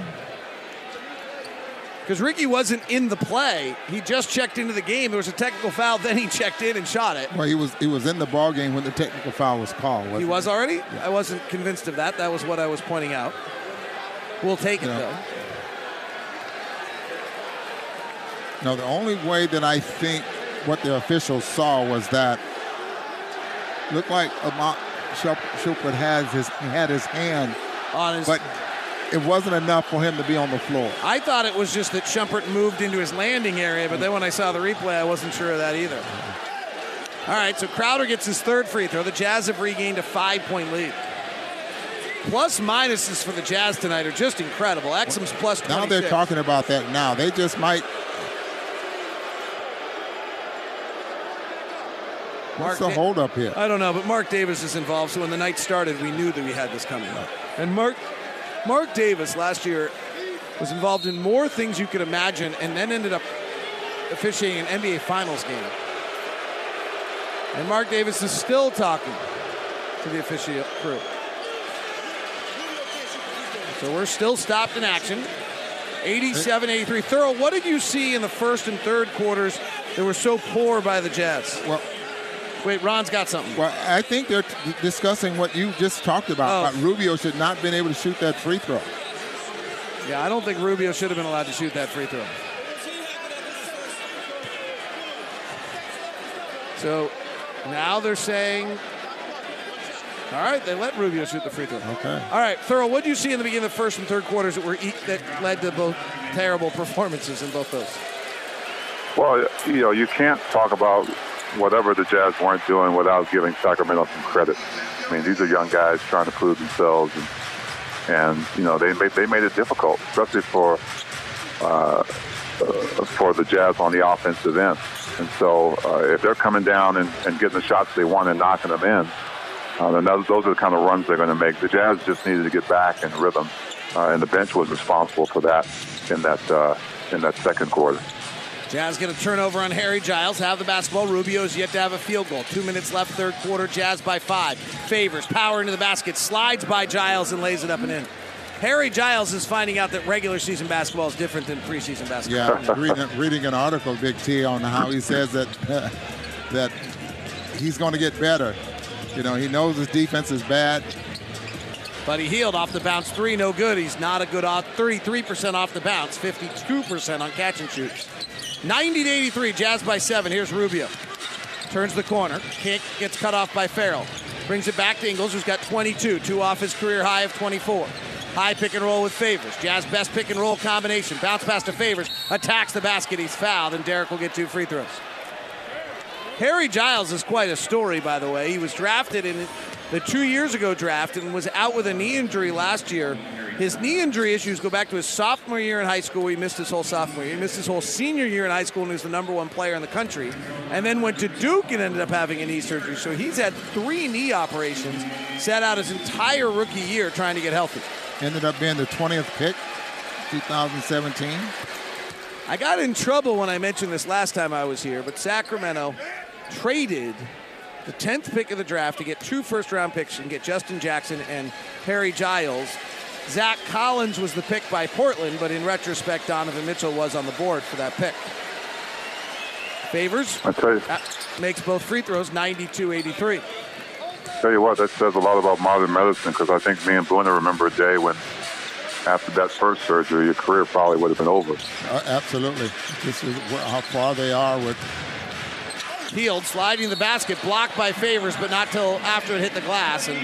Because Ricky wasn't in the play. He just checked into the game. There was a technical foul, then he checked in and shot it. Well, he was he was in the ball game when the technical foul was called. wasn't He was already? I wasn't convinced of that. That was what I was pointing out. We'll take it, Yeah. though. No, the only way that I think what the officials saw was that looked like Iman Shumpert has his had his hand on his, but it wasn't enough for him to be on the floor. I thought it was just that Shumpert moved into his landing area, but then when I saw the replay, I wasn't sure of that either. All right, so Crowder gets his third free throw. The Jazz have regained a five point lead. Plus minuses for the Jazz tonight are just incredible. Exum's plus 26. Now they're talking about that now. They just might What's the Da- hold here? I don't know, but Marc Davis is involved. So when the night started, we knew that we had this coming. Up. And Marc, Marc Davis last year was involved in more things you could imagine, and then ended up officiating an NBA Finals game. And Marc Davis is still talking to the official crew. So we're still stopped in action. 87 83. Thurl, what did you see in the first and third quarters that were so poor by the Jazz? Well, Wait, Ron's got something. Well, I think they're t- discussing what you just talked about. Oh. about Rubio should not have been able to shoot that free throw. Yeah, I don't think Rubio should have been allowed to shoot that free throw. So now they're saying, all right, they let Rubio shoot the free throw. Okay. All right, Thurl, what did you see in the beginning of the first and third quarters that were e- that led to both terrible performances in both those? Well, you know, you can't talk about whatever the Jazz weren't doing without giving Sacramento some credit. I mean, these are young guys trying to prove themselves, and, and you know, they made they made it difficult, especially for uh, uh, for the Jazz on the offensive end. And so, uh, if they're coming down and, and getting the shots they want and knocking them in, uh, then those, those are the kind of runs they're going to make. The Jazz just needed to get back in rhythm, uh, and the bench was responsible for that in that uh, in that second quarter. Jazz get a turnover on Harry Giles. Have the basketball. Rubio's yet to have a field goal. Two minutes left, third quarter. Jazz by five. Favors power into the basket, slides by Giles and lays it up and in. Harry Giles is finding out that regular season basketball is different than preseason basketball. Yeah, reading, reading an article, Big T, on how he says that that he's going to get better. You know, he knows his defense is bad. Buddy Hield off the bounce three, no good. He's not a good off 33% off the bounce, 52% on catch and shoot. 90 to 83, Jazz by seven. Here's Rubio. Turns the corner. Kick gets cut off by Ferrell. Brings it back to Ingles, who's got 22, two off his career high of 24. High pick and roll with Favors. Jazz best pick and roll combination. Bounce pass to Favors. Attacks the basket. He's fouled, and Derrick will get two free throws. Harry Giles is quite a story, by the way. He was drafted in the two years ago draft and was out with a knee injury last year. His knee injury issues go back to his sophomore year in high school. He missed his whole sophomore year. He missed his whole senior year in high school and he was the number one player in the country. And then went to Duke and ended up having a knee surgery. So he's had three knee operations, sat out his entire rookie year trying to get healthy. Ended up being the 20th pick, 2017. I got in trouble when I mentioned this last time I was here, but Sacramento traded the 10th pick of the draft to get two first round picks and get Justin Jackson and Harry Giles. Zach Collins was the pick by Portland, but in retrospect, Donovan Mitchell was on the board for that pick. Favors I tell you, makes both free throws 92 83. tell you what, that says a lot about modern medicine because I think me and Boona remember a day when, after that first surgery, your career probably would have been over. Uh, absolutely. This is how far they are with Hield, sliding the basket, blocked by Favors, but not till after it hit the glass. And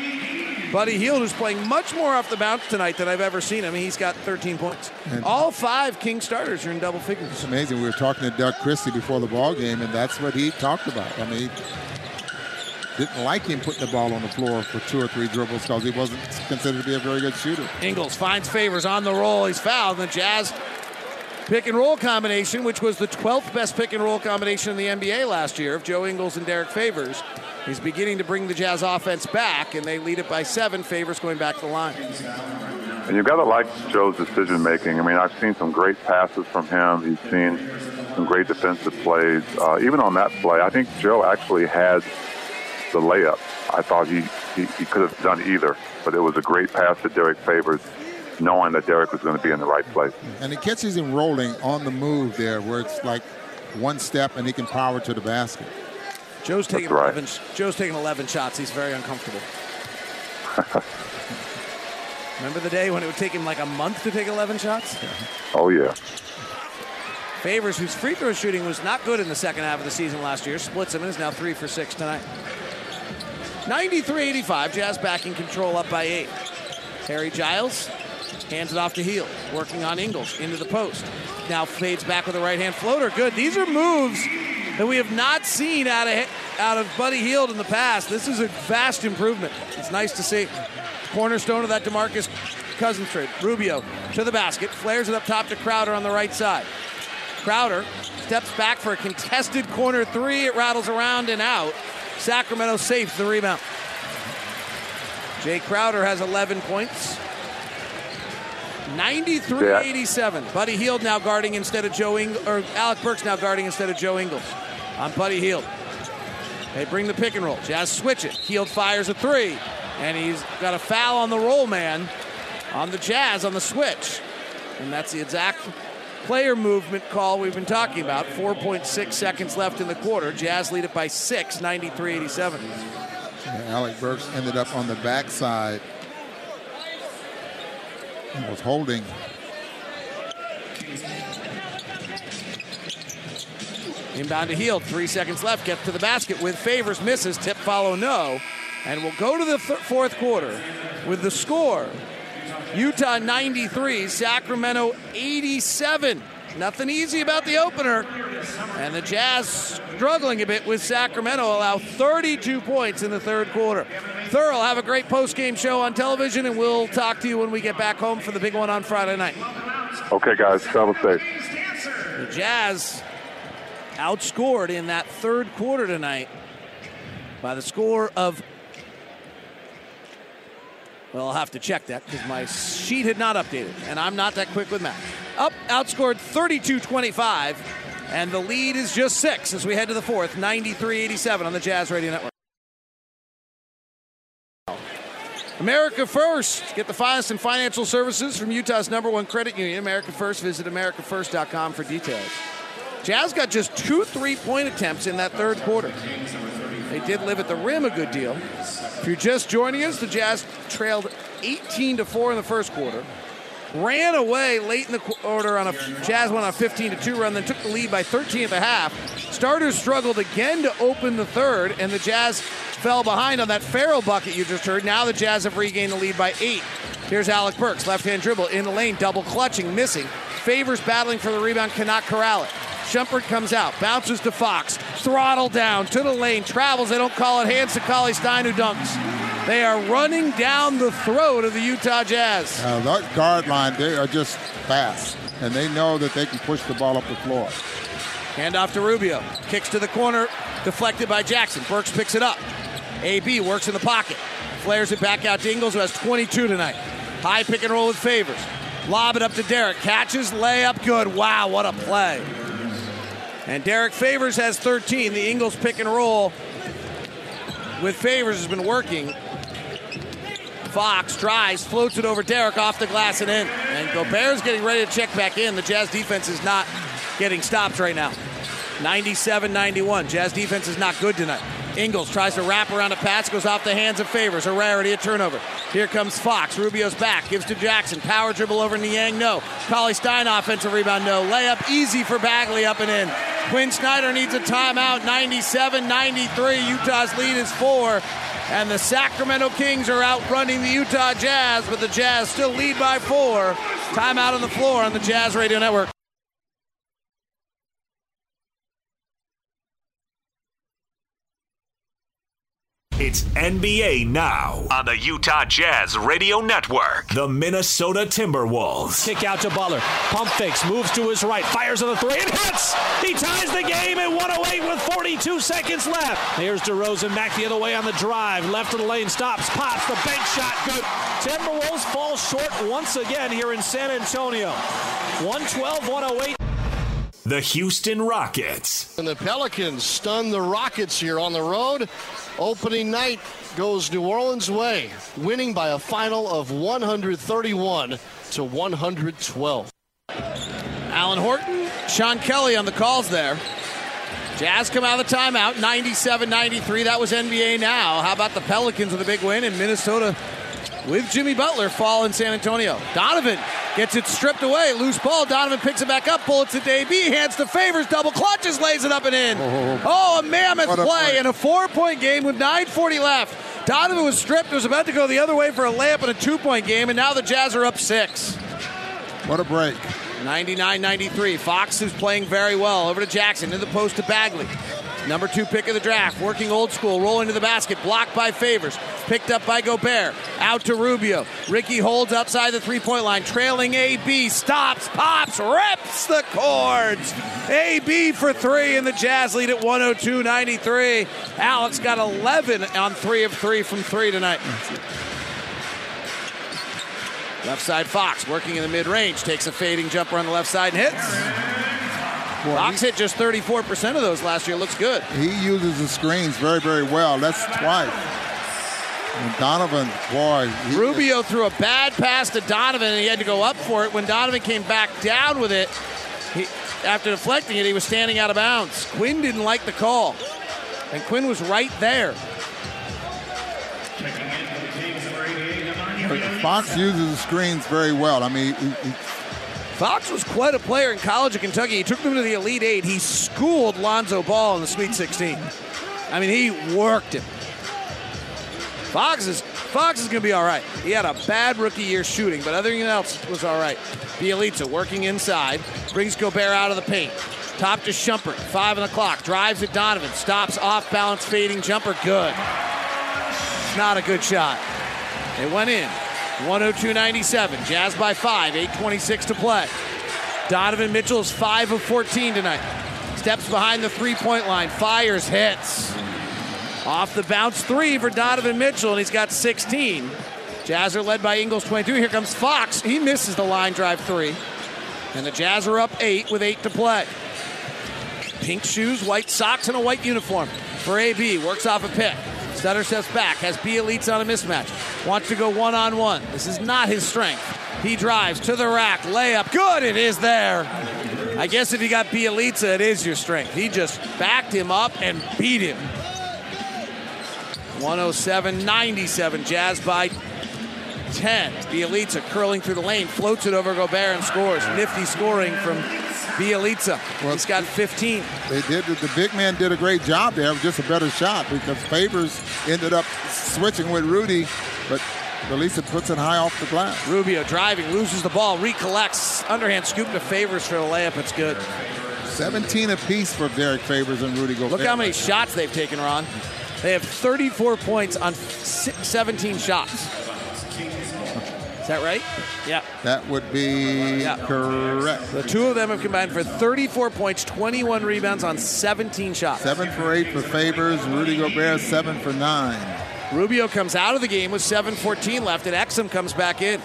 Buddy Hield, who's playing much more off the bounce tonight than I've ever seen him, he's got 13 points. And- All five King starters are in double figures. It's amazing. We were talking to Doug Christie before the ball game, and that's what he talked about. I mean, didn't like him putting the ball on the floor for two or three dribbles because he wasn't considered to be a very good shooter. Ingles finds Favors on the roll. He's fouled. And the Jazz pick and roll combination, which was the 12th best pick and roll combination in the NBA last year of Joe Ingles and Derrick Favors. He's beginning to bring the Jazz offense back, and they lead it by seven. Favors going back to the line. And you've got to like Joe's decision making. I mean, I've seen some great passes from him. He's seen some great defensive plays. Uh, even on that play, I think Joe actually had the layup. I thought he, he, he could have done either, but it was a great pass to Derrick Favors, knowing that Derrick was going to be in the right place. And he catches him rolling on the move there, where it's like one step and he can power to the basket. Joe's taking right. 11. Joe's taking 11 shots. He's very uncomfortable. Remember the day when it would take him like a month to take 11 shots? Oh, yeah. Favors, whose free throw shooting was not good in the second half of the season last year, splits him and is now three for six tonight. 93-85, Jazz back in control up by eight. Harry Giles hands it off to Hield, working on Ingles into the post. Now fades back with a right hand floater. Good. These are moves that we have not seen out of out of Buddy Hield in the past. This is a vast improvement. It's nice to see. Cornerstone of that DeMarcus Cousins trade. Rubio to the basket, flares it up top to Crowder on the right side. Crowder steps back for a contested corner three. It rattles around and out. Sacramento saves the rebound. Jae Crowder has 11 points. 93-87. Buddy Hield now guarding instead of Joe Ing- or Alec Burks now guarding instead of Joe Ingles. On Buddy Hield. They bring the pick and roll. Jazz switch it. Hield fires a three. And he's got a foul on the roll man on the Jazz on the switch. And that's the exact player movement call we've been talking about. 4.6 seconds left in the quarter. Jazz lead it by six, 93-87. Alec Burks ended up on the backside and was holding. Inbound to Hield. Three seconds left. Gets to the basket with favors. Misses. Tip follow no. And we'll go to the th- fourth quarter with the score. Utah 93, Sacramento 87. Nothing easy about the opener. And the Jazz struggling a bit with Sacramento allow 32 points in the third quarter. Thurl, have a great post-game show on television, and we'll talk to you when we get back home for the big one on Friday night. Okay, guys, travel safe. The Jazz outscored in that third quarter tonight by the score of. Well, I'll have to check that because my sheet had not updated, and I'm not that quick with math. Up, outscored 32 25, and the lead is just six as we head to the fourth, 93 87 on the Jazz Radio Network. America First. Get the finest in financial services from Utah's number one credit union, America First. Visit AmericaFirst.com for details. Jazz got just two three point attempts in that third quarter. They did live at the rim a good deal. If you're just joining us, the Jazz trailed 18 to 4 in the first quarter. ran away late in the quarter on a Jazz went on a 15 to 2 run, then took the lead by 13 at the half. Starters struggled again to open the third, and the Jazz fell behind on that Ferrell bucket you just heard. Now the Jazz have regained the lead by eight. Here's Alec Burks, left hand dribble in the lane, double clutching, missing. Favors battling for the rebound, cannot corral it. Shumpert comes out, bounces to Fox, throttle down to the lane, travels. They don't call it. Hands to Cauley Stein, who dunks. They are running down the throat of the Utah Jazz. Uh, that guard line, they are just fast, and they know that they can push the ball up the floor. Hand off to Rubio. Kicks to the corner, deflected by Jackson. Burks picks it up. AB works in the pocket. Flares it back out to Ingles, who has 22 tonight. High pick and roll with favors. Lob it up to Derrick. Catches, layup, good. Wow, what a play. And Derrick Favors has 13. The Ingles pick and roll with Favors has been working. Fox drives, floats it over Derrick off the glass and in. And Gobert's getting ready to check back in. The Jazz defense is not getting stops right now. 97 91. Jazz defense is not good tonight. Ingles tries to wrap around a pass, goes off the hands of Favors. A rarity, a turnover. Here comes Fox. Rubio's back, gives to Jackson. Power dribble over Niang, no. Cauley Stein offensive rebound, no. Layup easy for Bagley up and in. Quin Snyder needs a timeout. 97 93. Utah's lead is four. And the Sacramento Kings are outrunning the Utah Jazz, but the Jazz still lead by four. Timeout on the floor on the Jazz Radio Network. It's NBA Now on the Utah Jazz Radio Network. The Minnesota Timberwolves. Kick out to Butler. Pump fakes, moves to his right, fires on the three, and hits! He ties the game at 108 with 42 seconds left. Here's DeRozan back the other way on the drive. Left of the lane, stops, pops, the bank shot, good. Timberwolves fall short once again here in San Antonio. 112 108. The Houston Rockets. And the Pelicans stun the Rockets here on the road. Opening night goes New Orleans' way, winning by a final of 131 to 112. Alan Horton, Sean Kelly on the calls there. Jazz come out of the timeout, 97 93. That was NBA now. How about the Pelicans with a big win in Minnesota with Jimmy Butler fall in San Antonio? Donovan gets it stripped away. Loose ball. Donovan picks it back up. Bullets to AB. Hands to Favors. Double clutches. Lays it up and in. Oh, oh, oh. oh a mammoth a play play. in a four point game with 9.40 left. Donovan was stripped. Was about to go the other way for a layup in a two point game, and now the Jazz are up six. What a break. 99 93. Fox is playing very well. Over to Jackson. In the post to Bagley. Number two pick of the draft. Working old school. Rolling to the basket. Blocked by Favors. Picked up by Gobert. Out to Rubio. Ricky holds outside the three point line. Trailing AB. Stops. Pops. Rips the cords. AB for three. And the Jazz lead at 102 93. Alex got 11 on three of three from three tonight. Left side Fox working in the mid range. Takes a fading jumper on the left side and hits. Fox hit just 34% of those last year. Looks good. He uses the screens very, very well. That's twice. And Donovan, boy, he- Rubio threw a bad pass to Donovan and he had to go up for it. When Donovan came back down with it, he, after deflecting it, he was standing out of bounds. Quin didn't like the call. And Quin was right there. Fox uses the screens very well. I mean, he, Fox was quite a player in college at Kentucky. He took them to the Elite Eight. He schooled Lonzo Ball in the Sweet 16. I mean, he worked him. Fox is Fox is going to be all right. He had a bad rookie year shooting, but than else was all right. Bjelica working inside, brings Gobert out of the paint. Top to Shumpert, five on the clock. Drives at Donovan, stops off balance, fading jumper, good. Not a good shot. It went in. 102.97. Jazz by five. 8.26 to play. Donovan Mitchell is 5 of 14 tonight. Steps behind the three point line. Fires, hits. Off the bounce three for Donovan Mitchell, and he's got 16. Jazz are led by Ingles 22. Here comes Fox. He misses the line drive three. And the Jazz are up eight with eight to play. Pink shoes, white socks, and a white uniform for AB. Works off a pick. Stutter steps back, has Bjelica on a mismatch. Wants to go one on one. This is not his strength. He drives to the rack, layup. Good, it is there. I guess if you got Bjelica, it is your strength. He just backed him up and beat him. 107 97. Jazz by 10. Bjelica curling through the lane, floats it over Gobert and scores. Nifty scoring from Bjelica. He's got 15. They did. The big man did a great job there. It was just a better shot because Favors ended up switching with Rudy, but Bjelica puts it high off the glass. Rubio driving, loses the ball, recollects, underhand scoop to Favors for the layup. It's good. 17 apiece for Derrick Favors and Rudy Gobert. Look how many shots they've taken, Ron. They have 34 points on 17 shots. Is that right? Yeah. That would be Yeah. correct. The two of them have combined for 34 points, 21 rebounds on 17 shots. Seven for eight for Favors. Rudy Gobert seven for nine. Rubio comes out of the game with 7:14 left, and Exum comes back in.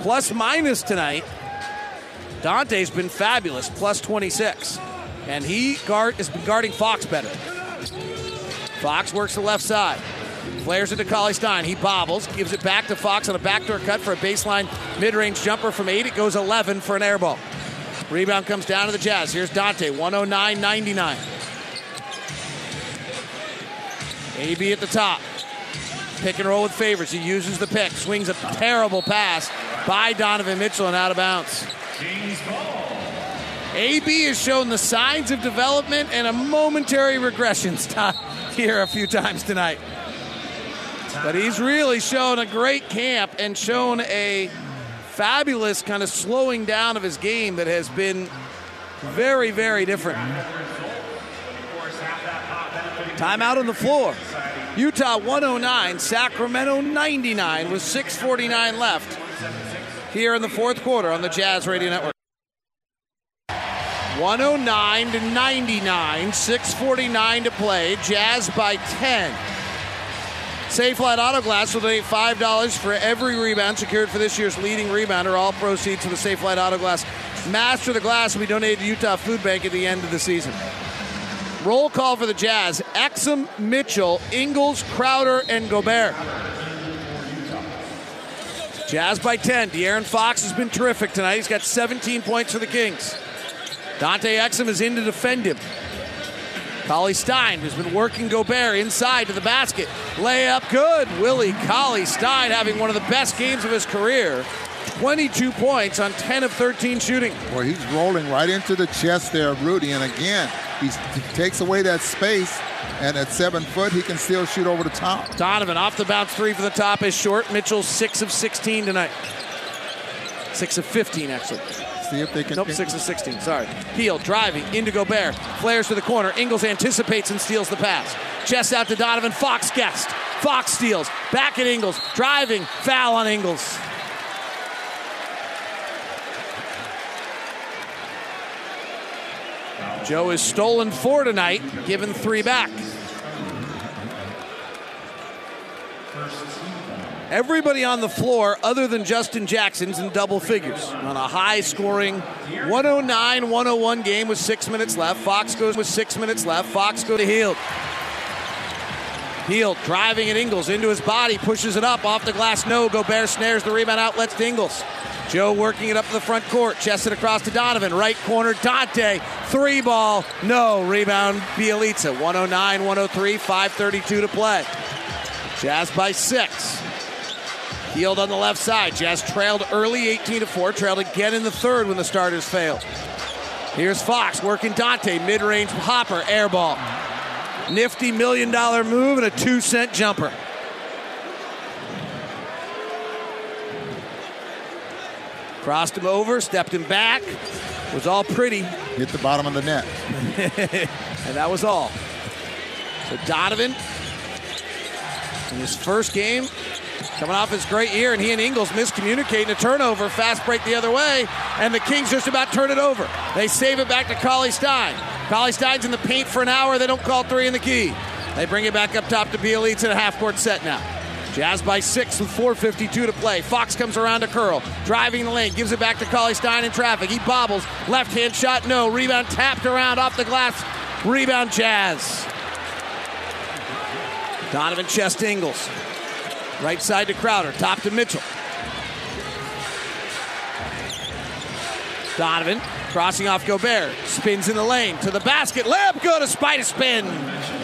Plus minus tonight. Dante's been fabulous, plus 26, and he guard has been guarding Fox better. Fox works the left side. Flares it to Cauley Stein. He bobbles, gives it back to Fox on a backdoor cut for a baseline mid-range jumper from eight. It goes 11 for an air ball. Rebound comes down to the Jazz. Here's Dante, 109.99. AB at the top. Pick and roll with favors. He uses the pick, swings a terrible pass by Donovan Mitchell and out of bounds. AB has shown the signs of development and a momentary regression stop here a few times tonight. But he's really shown a great camp and shown a fabulous kind of slowing down of his game that has been very, very different. Timeout on the floor. Utah 109, Sacramento 99 with 6:49 left here in the fourth quarter on the Jazz Radio Network. 109 to 99, 6:49 to play. Jazz by 10. Safelite Auto Glass will donate $5 for every rebound secured for this year's leading rebounder. All proceeds to the Safelite Auto Glass Master the Glass will be donated to Utah Food Bank at the end of the season. Roll call for the Jazz. Exum, Mitchell, Ingles, Crowder, and Gobert. Jazz by 10. De'Aaron Fox has been terrific tonight. He's got 17 points for the Kings. Dante Exum is in to defend him. Cauley Stein has been working Gobert inside to the basket. Layup good. Willie Cauley Stein having one of the best games of his career. 22 points on 10 of 13 shooting. Well, he's rolling right into the chest there of Rudy, and again, he takes away that space, and at seven foot, he can still shoot over the top. Donovan off the bounce three for the top is short. Mitchell six of 16 tonight. Six of 15 actually. See if they can. Nope, six of 16. Sorry. Hield driving into Gobert. Flares to the corner. Ingles anticipates and steals the pass. Chest out to Donovan. Fox guessed. Fox steals. Back at Ingles. Driving. Foul on Ingles. Joe is stolen four tonight, given three back. Everybody on the floor, other than Justin Jackson's in double figures on a high scoring 109 101 game with six minutes left. Fox goes with six minutes left. Fox goes to Hield. Hield driving at Ingles into his body, pushes it up off the glass. No, Gobert snares the rebound outlets Ingles. Joe working it up to the front court, chested across to Donovan. Right corner, Dante. Three ball, no. Rebound, Bjelica. 109 103, 5.32 to play. Jazz by six. Hield on the left side. Jazz trailed early 18 to 4, trailed again in the third when the starters failed. Here's Fox working Dante, mid range hopper, air ball. Nifty million dollar move and a two cent jumper. Crossed him over, stepped him back. Was all pretty. Hit the bottom of the net. and that was all. So Donovan, in his first game, coming off his great year, and he and Ingles miscommunicating a turnover, fast break the other way, and the Kings just about turn it over. They save it back to Cauley Stein. Cauley Stein's in the paint for an hour. They don't call three in the key. They bring it back up top to Bjelica in a half court set now. Jazz by six with 4.52 to play. Fox comes around to curl. Driving the lane, gives it back to Cauley Stein in traffic. He bobbles. Left hand shot, no. Rebound tapped around off the glass. Rebound Jazz. Donovan chest Ingles. Right side to Crowder, top to Mitchell. Donovan crossing off Gobert, spins in the lane to the basket. Layup go a spider spin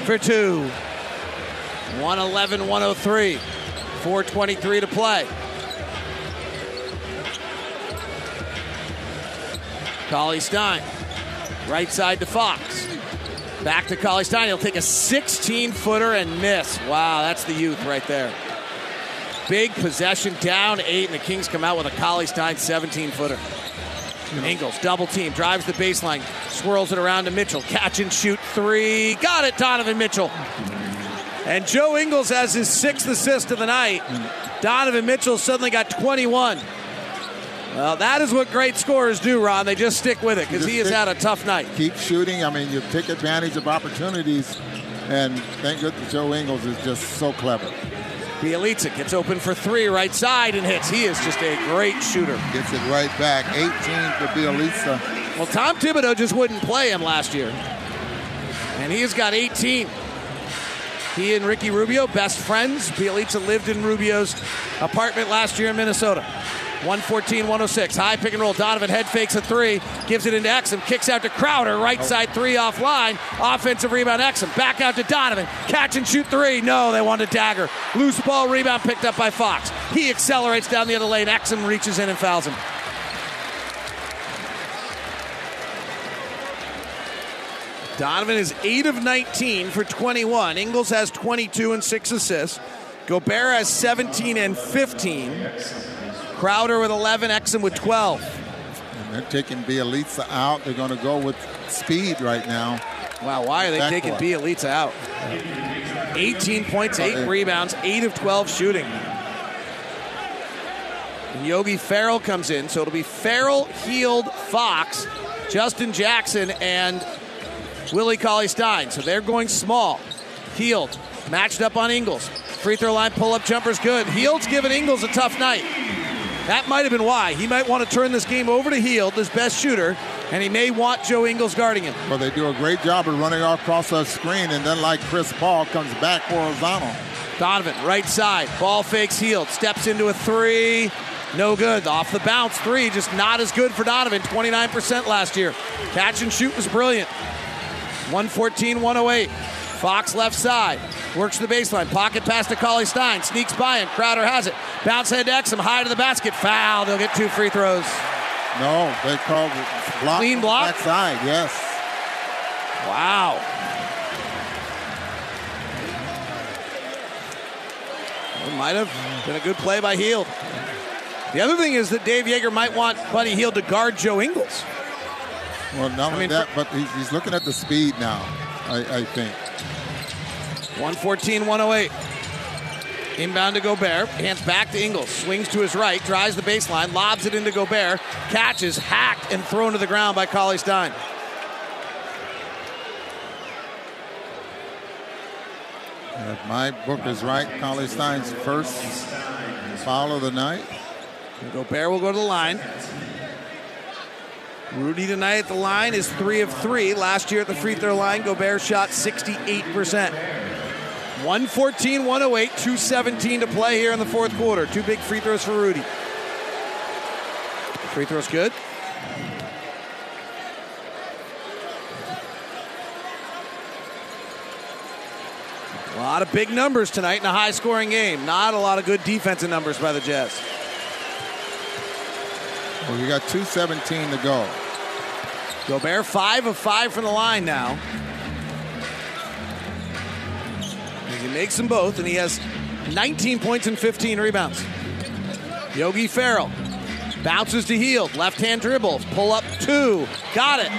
for two. 111 103, 423 to play. Cauley Stein, right side to Fox. Back to Cauley Stein. He'll take a 16 footer and miss. Wow, that's the youth right there. Big possession, down eight, and the Kings come out with a Cauley Stein 17 footer. Ingles, double team, drives the baseline, swirls it around to Mitchell. Catch and shoot three. Got it, Donovan Mitchell. And Joe Ingles has his sixth assist of the night. Donovan Mitchell suddenly got 21. Well, that is what great scorers do, Ron. They just stick with it because he has had a tough night. Keep shooting. I mean, you take advantage of opportunities, and thank goodness Joe Ingles is just so clever. Bjelica gets open for three, right side, and hits. He is just a great shooter. Gets it right back. 18 for Bjelica. Well, Tom Thibodeau just wouldn't play him last year. And he has got 18. He and Ricky Rubio, best friends. Bjelica lived in Rubio's apartment last year in Minnesota. 114 106. High pick and roll. Donovan head fakes a three. Gives it into Exum. Kicks out to Crowder. Right side three offline. Offensive rebound Exum. Back out to Donovan. Catch and shoot three. No, they want a dagger. Loose ball rebound picked up by Fox. He accelerates down the other lane. Exum reaches in and fouls him. Donovan is 8 of 19 for 21. Ingles has 22 and 6 assists. Gobert has 17 and 15. Crowder with 11, Exum with 12. And they're taking Bjelica out. They're going to go with speed right now. Wow, why are they taking Backcourt. Bjelica out? 18 points, 8 uh-huh. rebounds, 8 of 12 shooting. And Yogi Ferrell comes in, so it'll be Ferrell, Hield, Fox, Justin Jackson, and Willie Cauley Stein. So they're going small. Hield, matched up on Ingles. Free throw line pull up jumper's good. Hield's giving Ingles a tough night. That might have been why. He might want to turn this game over to Hield, his best shooter, and he may want Joe Ingles guarding him. Well, they do a great job of running off across that screen, and then like Chris Paul comes back for horizontal. Donovan, right side. Ball fakes Hield, Steps into a three. No good. Off the bounce, three. Just not as good for Donovan. 29% last year. Catch and shoot was brilliant. 114 108. Fox left side. Works the baseline. Pocket pass to Cauley Stein. Sneaks by him. Crowder has it. Bounce head to Exum. High to the basket. Foul. They'll get two free throws. No, they called it block. Clean block? That side, yes. Wow. It might have been a good play by Hield. The other thing is that Dave Joerger might want Buddy Hield to guard Joe Ingles. Well, not only mean, that, but he's, he's looking at the speed now, I, I think. 114 108. Inbound to Gobert. Hands back to Ingles. Swings to his right. Drives the baseline. Lobs it into Gobert. Catches. Hacked and thrown to the ground by Cauley Stein. If my book is right, Cauley Stein's first foul of the night. And Gobert will go to the line. Rudy tonight at the line is three of three. Last year at the free throw line, Gobert shot 68%. 114 108, 217 to play here in the fourth quarter. Two big free throws for Rudy. Free throw's good. A lot of big numbers tonight in a high scoring game. Not a lot of good defensive numbers by the Jazz. Well, you got 2.17 to go. Gobert, five of five from the line now. He makes them both, and he has 19 points and 15 rebounds. Yogi Ferrell bounces to Hield, left hand dribbles, pull up two, got it.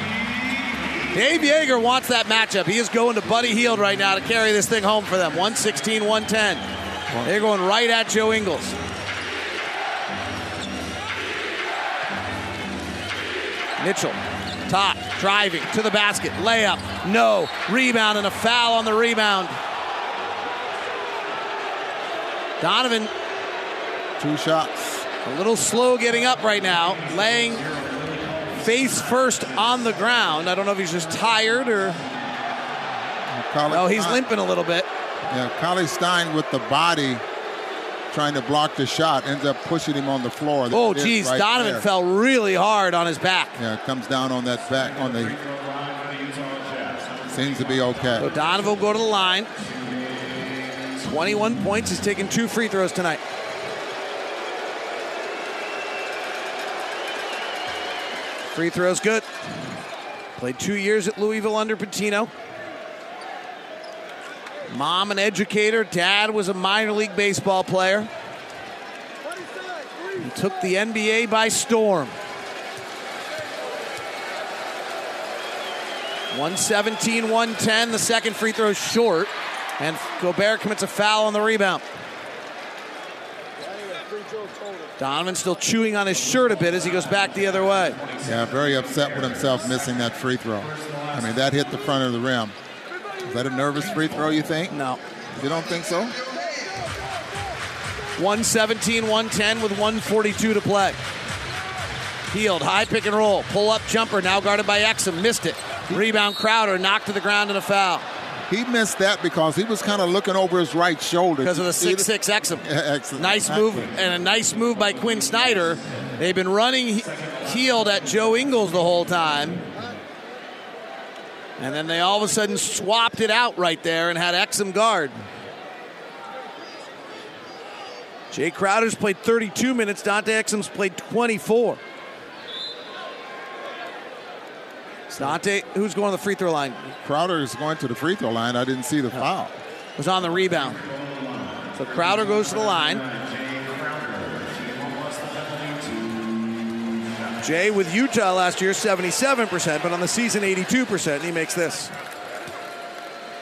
Dave Joerger wants that matchup. He is going to Buddy Hield right now to carry this thing home for them. 116 110. They're going right at Joe Ingles. Mitchell, top, driving to the basket, layup, no, rebound, and a foul on the rebound. Donovan, Two shots. a little slow getting up right now, laying face first on the ground. I don't know if he's just tired or. Cauley Oh, he's Stein- limping a little bit. Yeah, Cauley Stein with the body trying to block the shot ends up pushing him on the floor. Oh, geez, right Donovan there. fell really hard on his back. Yeah, it comes down on that back on the. Seems to be okay. So Donovan will go to the line. 21 points. He's taken two free throws tonight. Free throw's good. Played two years at Louisville under Pitino. Mom, an educator. Dad was a minor league baseball player. He took the NBA by storm. 117, 110. The second free throw short. And Gobert commits a foul on the rebound. Donovan still chewing on his shirt a bit as he goes back the other way. Yeah, very upset with himself missing that free throw. I mean, that hit the front of the rim. Is that a nervous free throw, you think? No. You don't think so? 117, 110 with 142 to play. Hield, high pick and roll, pull up jumper, now guarded by Exum, missed it. Rebound Crowder, knocked to the ground and a foul. He missed that because he was kind of looking over his right shoulder. Because of the 6'6 Exum. Exum. Nice move, and a nice move by Quin Snyder. They've been running Hield at Joe Ingles the whole time. And then they all of a sudden swapped it out right there and had Exum guard. Jae Crowder's played 32 minutes. Dante Exum's played 24. Dante, who's going to the free throw line? Crowder is going to the free throw line. I didn't see the foul. Was on the rebound. So Crowder goes to the line. Jae with Utah last year, 77%, but on the season, 82%. And he makes this.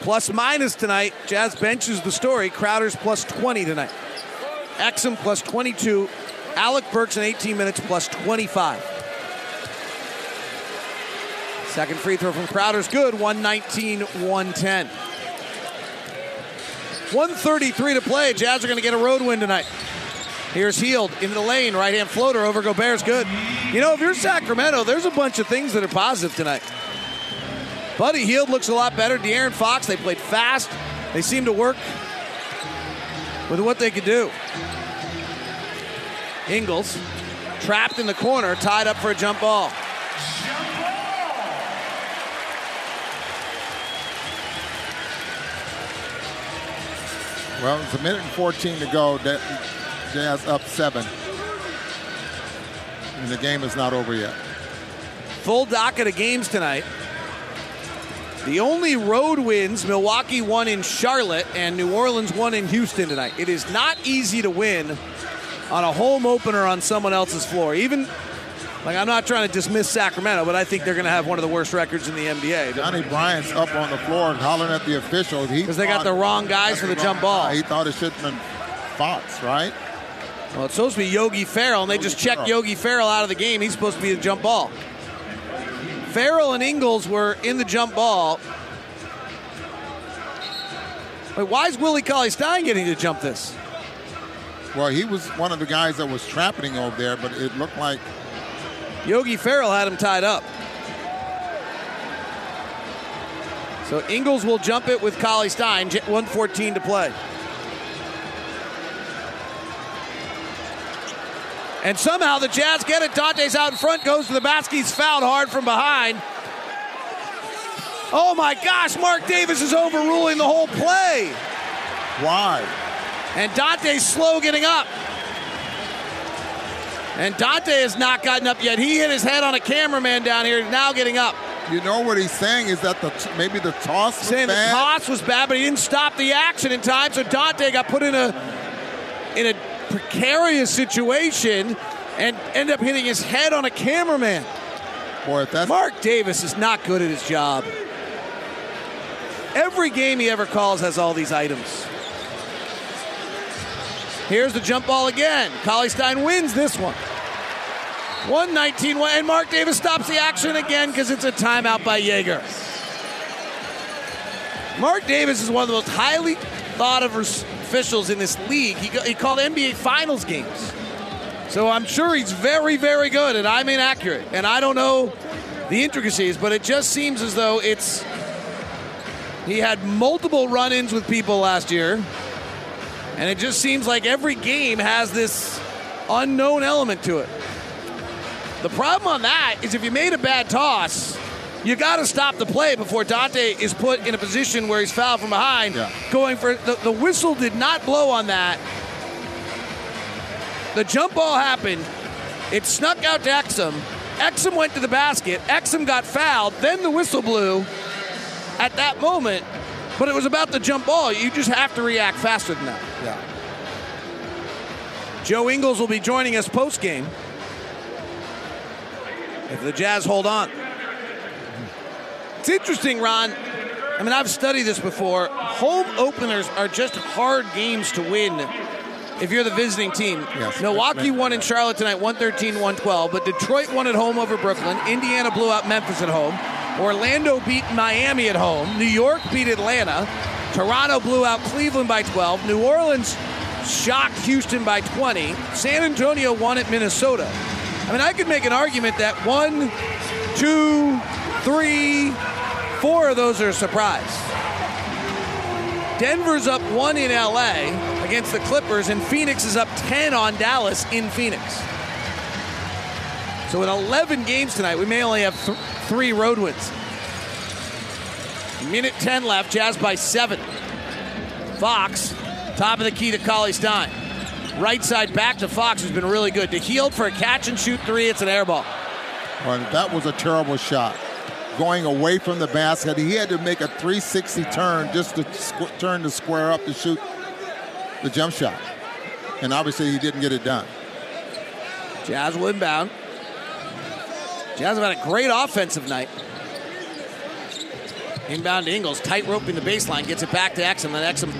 Plus minus tonight. Jazz benches the story. Crowder's plus 20 tonight. Exum plus 22. Alec Burks in 18 minutes plus 25. Second free throw from Crowder's good. 119 110. 133 to play. Jazz are going to get a road win tonight. Here's Hield into the lane. Right hand floater over Gobert's good. You know, if you're Sacramento, there's a bunch of things that are positive tonight. Buddy Hield looks a lot better. De'Aaron Fox, they played fast. They seem to work with what they could do. Ingles trapped in the corner, tied up for a jump ball. Well, it's a minute and 14 to go. Jazz up seven. And the game is not over yet. Full docket of games tonight. The only road wins, Milwaukee won in Charlotte and New Orleans won in Houston tonight. It is not easy to win on a home opener on someone else's floor. Even like I'm not trying to dismiss Sacramento, but I think they're going to have one of the worst records in the NBA. Johnnie Bryant's up on the floor and hollering at the officials. Because they got the wrong guys for the jump ball. He thought it should have been Fox, right? Well, it's supposed to be Yogi Ferrell, and they just checked Yogi Ferrell out of the game. He's supposed to be the jump ball. Ferrell and Ingles were in the jump ball. Wait, why is Willie Cauley Stein getting to jump this? Well, he was one of the guys that was trapping over there, but it looked like Yogi Ferrell had him tied up. So Ingles will jump it with Cauley Stein, 114 to play. And somehow the Jazz get it. Dante's out in front, goes to the basket. He's fouled hard from behind. Oh my gosh, Marc Davis is overruling the whole play. Why? And Dante's slow getting up. And Dante has not gotten up yet. He hit his head on a cameraman down here. He's now getting up. You know what he's saying is that the maybe the toss was saying bad. the toss was bad, but he didn't stop the action in time. So Dante got put in a in a precarious situation and end up hitting his head on a cameraman. Boy, if that's Marc Davis is not good at his job. Every game he ever calls has all these items. Here's the jump ball again. Cauley Stein wins this one. 119 and Marc Davis stops the action again because it's a timeout by Joerger. Marc Davis is one of the most highly thought of officials in this league. He, he called NBA Finals games. So I'm sure he's very, very good, and I'm inaccurate. And I don't know the intricacies, but it just seems as though it's. He had multiple run ins with people last year, and it just seems like every game has this unknown element to it. The problem on that is if you made a bad toss, you got to stop the play before Dante is put in a position where he's fouled from behind. Yeah. Going for the, the whistle did not blow on that. The jump ball happened. It snuck out to Exum. Exum went to the basket. Exum got fouled. Then the whistle blew at that moment, but it was about the jump ball. You just have to react faster than that. Yeah. Joe Ingles will be joining us post game. If the Jazz hold on. It's interesting, Ron. I mean, I've studied this before. Home openers are just hard games to win if you're the visiting team. Yes. Milwaukee won in Charlotte tonight, 113 112, but Detroit won at home over Brooklyn. Indiana blew out Memphis at home. Orlando beat Miami at home. New York beat Atlanta. Toronto blew out Cleveland by 12. New Orleans shocked Houston by 20. San Antonio won at Minnesota. I mean, I could make an argument that one, two, three, four of those are a surprise. Denver's up one in LA against the Clippers, and Phoenix is up 10 on Dallas in Phoenix. So in 11 games tonight, we may only have th- three road wins. Minute 10 left, Jazz by seven. Fox, top of the key to Cauley Stein. Right side back to Fox, who's been really good. To Hield for a catch and shoot three, it's an air ball. Well, that was a terrible shot. Going away from the basket, he had to make a 360 turn just to squ- turn to square up to shoot the jump shot. And obviously, he didn't get it done. Jazz will inbound. Jazz have had a great offensive night. Inbound to Ingles, tight roping the baseline, gets it back to Exum. Then Exum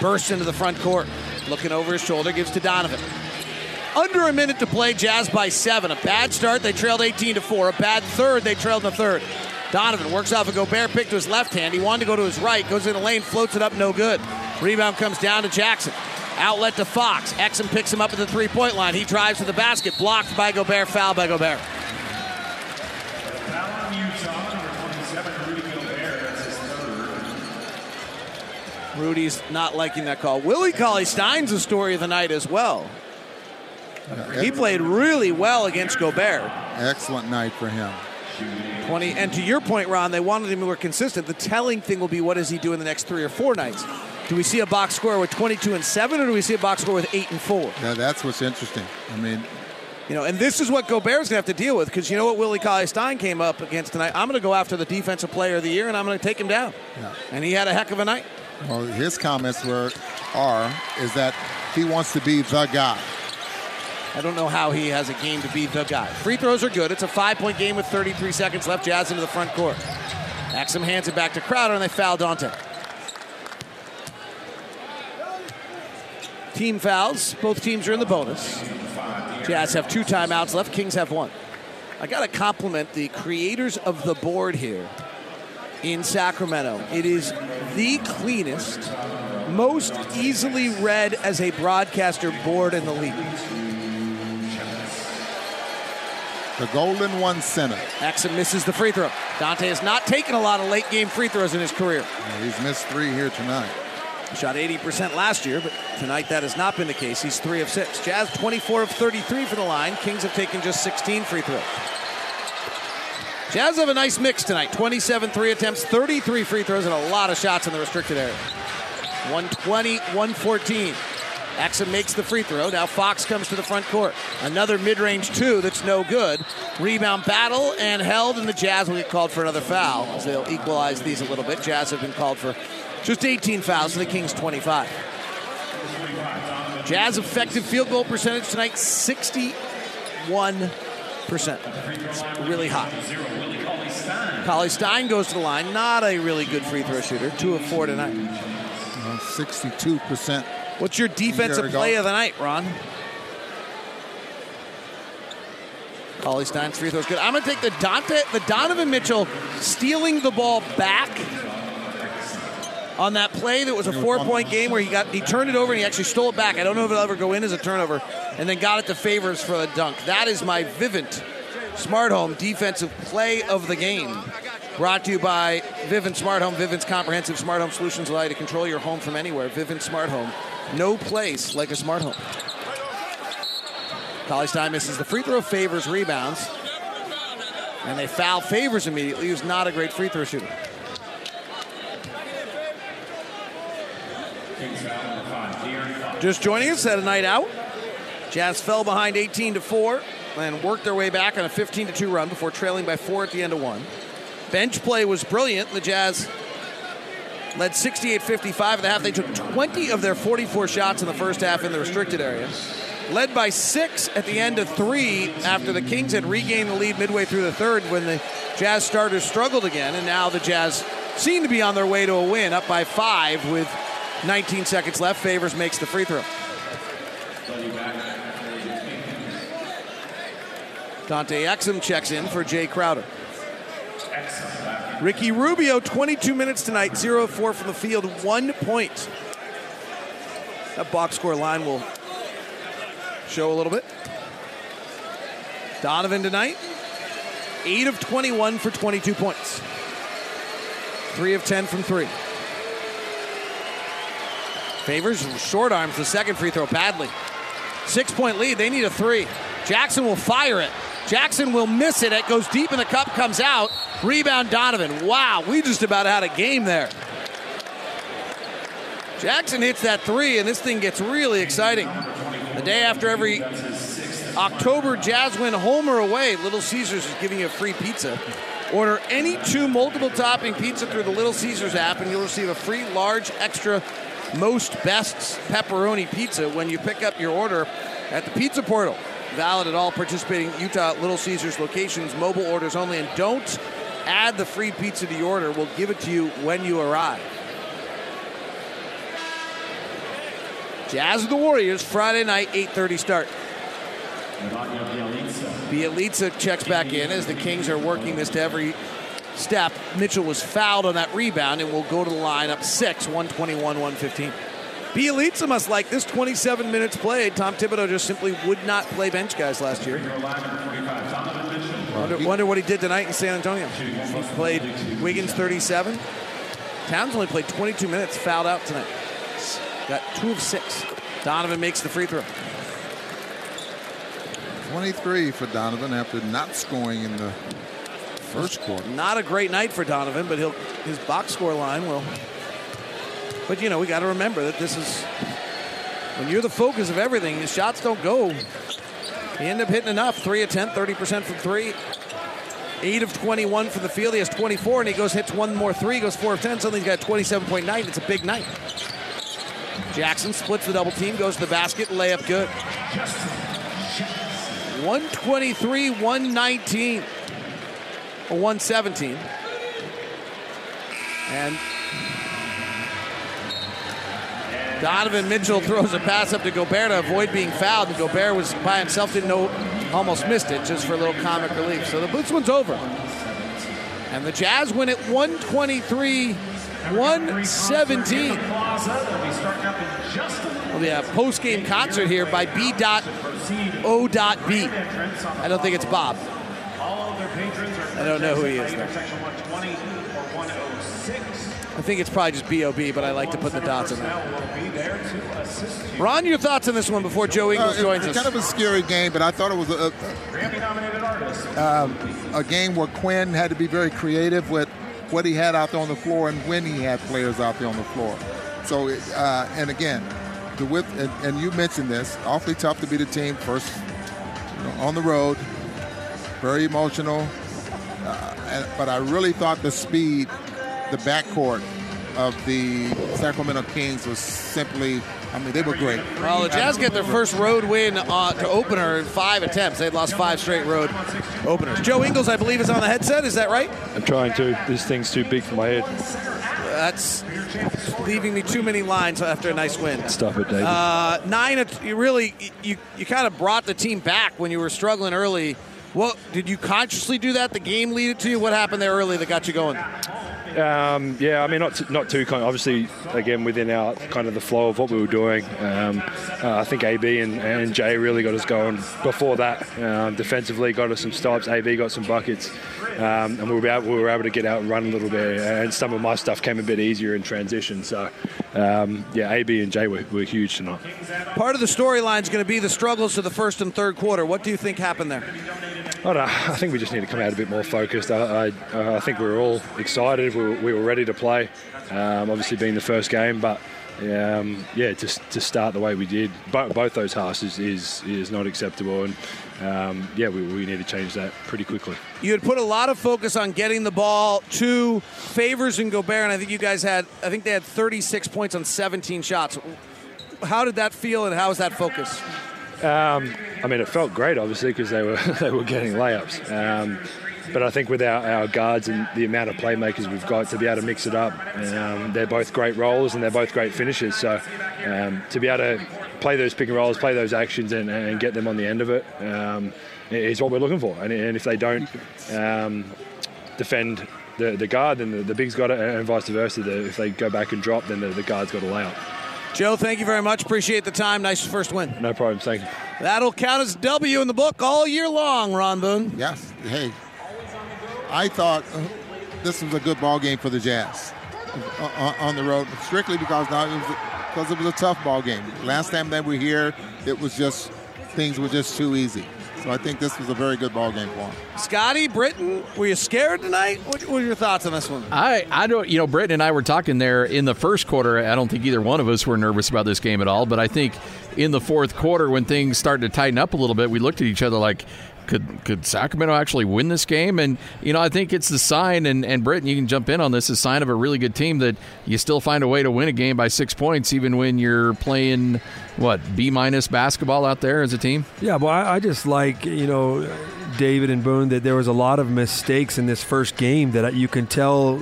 bursts into the front court. Looking over his shoulder, gives to Donovan. Under a minute to play, Jazz by seven. A bad start, they trailed 18 to 4. A bad third, they trailed in the third. Donovan works off a Gobert pick to his left hand. He wanted to go to his right, goes in the lane, floats it up, no good. Rebound comes down to Jackson. Outlet to Fox. Exum picks him up at the three point line. He drives to the basket, blocked by Gobert, foul by Gobert. Rudy's not liking that call. Willie Cauley Stein's the story of the night as well. He played really well against Gobert. Excellent night for him. 20 and to your point ron they wanted him more consistent the telling thing will be what does he do in the next three or four nights do we see a box score with 22 and 7 or do we see a box score with 8 and 4 Yeah, that's what's interesting. I mean, you know and this is what gobert's going to have to deal with because you know what willie cauley stein came up against tonight i'm going to go after the defensive player of the year and i'm going to take him down Yeah. and he had a heck of a night well, his comments were are is that he wants to be the guy. I don't know how he has a game to be the guy. Free throws are good. It's a five point game with 33 seconds left. Jazz into the front court. Exum hands it back to Crowder and they foul Dante. Team fouls. Both teams are in the bonus. Jazz have two timeouts left. Kings have one. I got to compliment the creators of the board here in Sacramento. It is the cleanest, most easily read as a broadcaster board in the league. The golden one center. Exum misses the free throw. Dante has not taken a lot of late game free throws in his career. Yeah, he's missed three here tonight. Shot 80% last year, but tonight that has not been the case. He's 3 of 6. Jazz 24 of 33 for the line. Kings have taken just 16 free throws. Jazz have a nice mix tonight 27 three attempts, 33 free throws, and a lot of shots in the restricted area. 120, 114. Exum makes the free throw. Now Fox comes to the front court. Another mid range two that's no good. Rebound battle and held, and the Jazz will get called for another foul as they'll equalize these a little bit. Jazz have been called for just 18 fouls, and the Kings 25. Jazz effective field goal percentage tonight 61%. It's really hot. Cauley Stein goes to the line. Not a really good free throw shooter. Two of four tonight. Uh, 62%. What's your defensive play of the night, Ron? Cauley Stein's free throw's good. I'm gonna take the Dante, the Donovan Mitchell stealing the ball back on that play that was a four-point game where he got he turned it over and he actually stole it back. I don't know if it'll ever go in as a turnover, and then got it to Favors for the dunk. That is my Vivint Smart Home defensive play of the game. Brought to you by Vivint Smart Home. Vivint's comprehensive smart home solutions allow you to control your home from anywhere. Vivint Smart Home. No place like a smart home. Cauley Stein misses the free throw, favors rebounds. And they foul favors immediately, who's not a great free throw shooter. Just joining us at a night out. Jazz fell behind 18 to 4 and worked their way back on a 15 to 2 run before trailing by four at the end of one. Bench play was brilliant. The Jazz led 68 55 at the half. They took 20 of their 44 shots in the first half in the restricted area. Led by six at the end of three after the Kings had regained the lead midway through the third when the Jazz starters struggled again. And now the Jazz seem to be on their way to a win, up by five with 19 seconds left. Favors makes the free throw. Dante Exum checks in for Jae Crowder. Ricky Rubio, 22 minutes tonight, 0 4 from the field, one point. That box score line will show a little bit. Donovan tonight, 8 of 21 for 22 points. 3 of 10 from 3. Favors short arms the second free throw badly. Six point lead. They need a three. Jackson will fire it. Jackson will miss it. It goes deep in the cup, comes out. Rebound Donovan. Wow, we just about had a game there. Jackson hits that three, and this thing gets really exciting. The day after every October Jazz win home or away, Little Caesars is giving you a free pizza. Order any two multiple topping pizza through the Little Caesars app, and you'll receive a free large extra most bests pepperoni pizza when you pick up your order at the pizza portal. Valid at all participating Utah Little Caesars locations, mobile orders only, and don't add the free pizza to your order. We'll give it to you when you arrive. Jazz of the Warriors, Friday night, 8.30 start. Bielitsa checks back in as the Kings are working this to every step. Mitchell was fouled on that rebound and will go to the line up six, 121, 115. Bielitsa must like this 27 minutes played. Tom Thibodeau just simply would not play bench guys last year. Wonder, wonder what he did tonight in San Antonio. He played Wiggins 37. Towns only played 22 minutes, fouled out tonight. Got two of six. Donovan makes the free throw. 23 for Donovan after not scoring in the first quarter. Not a great night for Donovan, but he'll his box score line will. But you know, we got to remember that this is when you're the focus of everything. The shots don't go. He ended up hitting enough. Three of 10, 30% from three. Eight of 21 from the field. He has 24, and he goes hits one more three. Goes four of 10. Suddenly he's got 27.9. It's a big night. Jackson splits the double team, goes to the basket, layup good. 123, 119, or 117. And Donovan Mitchell throws a pass up to Gobert to avoid being fouled. And Gobert was by himself, didn't know, almost missed it just for a little comic relief. So the Boots one's over. And the Jazz win at 123 117. Well, the uh, post game concert here by B.O.B. I don't think it's Bob. I don't know who he is. Though. I think it's probably just B.O.B., but I like to put the dots in there. Ron, your thoughts on this one before Joe Ingles Uh, it- joins it's us? kind of a scary game, but I thought it was a, a, a game where Quin had to be very creative with what he had out there on the floor and when he had players out there on the floor. So, it, uh, and again, the width, and, and you mentioned this, awfully tough to be the team first you know, on the road, very emotional. Uh, and, but I really thought the speed, the backcourt of the Sacramento Kings was simply, I mean, they were great. Well, the Jazz get their first road win uh, to opener in five attempts. They'd lost five straight road openers. Joe Ingles, I believe, is on the headset. Is that right? I'm trying to. This thing's too big for my head. That's leaving me too many lines after a nice win. Stop it, David. Uh, nine. at- You really, you you kind of brought the team back when you were struggling early. What did you consciously do that? The game lead it to you. What happened there early that got you going? Um, yeah, I mean, not not too kind. Obviously, again within our kind of the flow of what we were doing. Um, uh, I think AB and, and Jae really got us going. Before that, um, defensively got us some stops. AB got some buckets, um, and we were able, we were able to get out and run a little bit. And some of my stuff came a bit easier in transition. So, um, yeah, AB and Jae were, were huge tonight. Part of the storyline is going to be the struggles of the first and third quarter. What do you think happened there? I know. I think we just need to come out a bit more focused. I, I, I think we were all excited. We were, we were ready to play. Um, obviously, being the first game, but um, yeah, just to start the way we did, both, both those halves is, is is not acceptable, and um, yeah, we, we need to change that pretty quickly. You had put a lot of focus on getting the ball to Favors and Gobert, and I think you guys had, I think they had 36 points on 17 shots. How did that feel, and how was that focus? Um, I mean, it felt great, obviously, because they were they were getting layups. Um, but I think with our, our guards and the amount of playmakers we've got to be able to mix it up, um, they're both great rollers and they're both great finishers. So um, to be able to play those pick and rolls, play those actions, and, and get them on the end of it um, is what we're looking for. And, and if they don't um, defend the, the guard, then the, the big's got it, and vice versa. The, if they go back and drop, then the, the guard's got to lay up. Joe, thank you very much. Appreciate the time. Nice first win. No problem. Thank you. That'll count as W in the book all year long, Ron Boone. Yes. Hey, I thought uh, this was a good ball game for the Jazz uh, on the road, strictly because now it was because it was a tough ball game. Last time they were here, it was just things were just too easy. So I think this was a very good ball game for him. Scotty, Britton, were you scared tonight? What, what are your thoughts on this one? I, I don't, you know, Britton and I were talking there in the first quarter. I don't think either one of us were nervous about this game at all. But I think in the fourth quarter, when things started to tighten up a little bit, we looked at each other like, could could Sacramento actually win this game? And you know, I think it's the sign, and and Britton, you can jump in on this, a sign of a really good team that you still find a way to win a game by six points, even when you're playing what B minus basketball out there as a team. Yeah, well, I, I just like you know. David and Boone, that there was a lot of mistakes in this first game that you can tell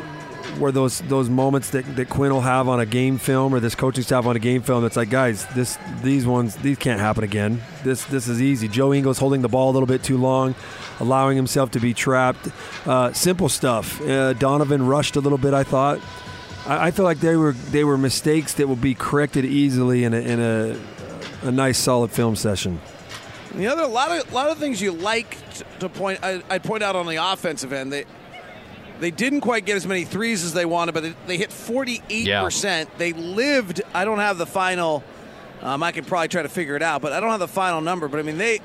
were those those moments that, that Quin will have on a game film or this coaching staff on a game film. It's like, guys, this these ones these can't happen again. This this is easy. Joe Ingles holding the ball a little bit too long, allowing himself to be trapped. Uh, simple stuff. Uh, Donovan rushed a little bit. I thought. I, I, feel like they were they were mistakes that will be corrected easily in a, in a a nice solid film session. The other a lot of a lot of things you like to point I, I point out on the offensive end. They they didn't quite get as many threes as they wanted, but they, they hit 48%. Yeah. They lived, I don't have the final, um, I could probably try to figure it out, but I don't have the final number. But I mean, they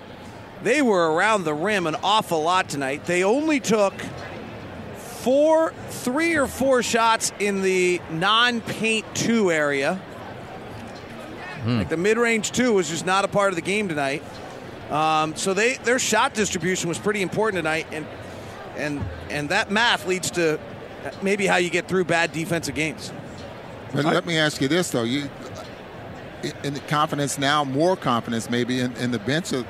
they were around the rim an awful lot tonight. They only took four, three or four shots in the non paint two area. Hmm. Like the mid range two was just not a part of the game tonight. Um, so they their shot distribution was pretty important tonight, and and and that math leads to maybe how you get through bad defensive games. But let me ask you this though: you in the confidence now, more confidence maybe in, in the bench of,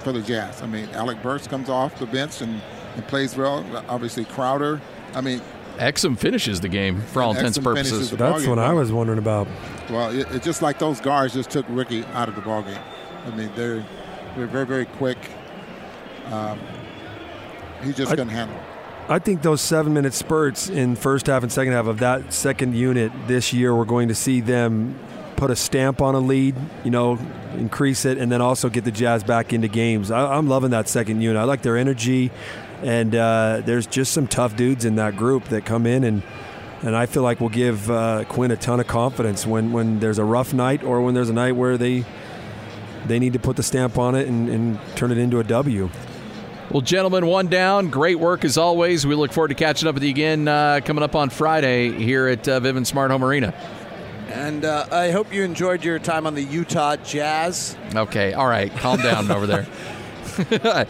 for the Jazz. I mean, Alec Burks comes off the bench and, and plays well. Obviously, Crowder. I mean, Exum finishes the game for all intents and purposes. That's what I was wondering about. Well, it's it just like those guards just took Ricky out of the ballgame. I mean, they're they're very very quick. Um, he just couldn't handle it. I think those seven minute spurts in first half and second half of that second unit this year, we're going to see them put a stamp on a lead, you know, increase it, and then also get the Jazz back into games. I, am loving that second unit. I like their energy, and uh, there's just some tough dudes in that group that come in and. And I feel like we'll give uh, Quin a ton of confidence when, when there's a rough night or when there's a night where they they need to put the stamp on it and, and turn it into a W. Well, gentlemen, one down. Great work as always. We look forward to catching up with you again uh, coming up on Friday here at uh, Vivint Smart Home Arena. And uh, I hope you enjoyed your time on the Utah Jazz. Okay, all right. Calm down over there.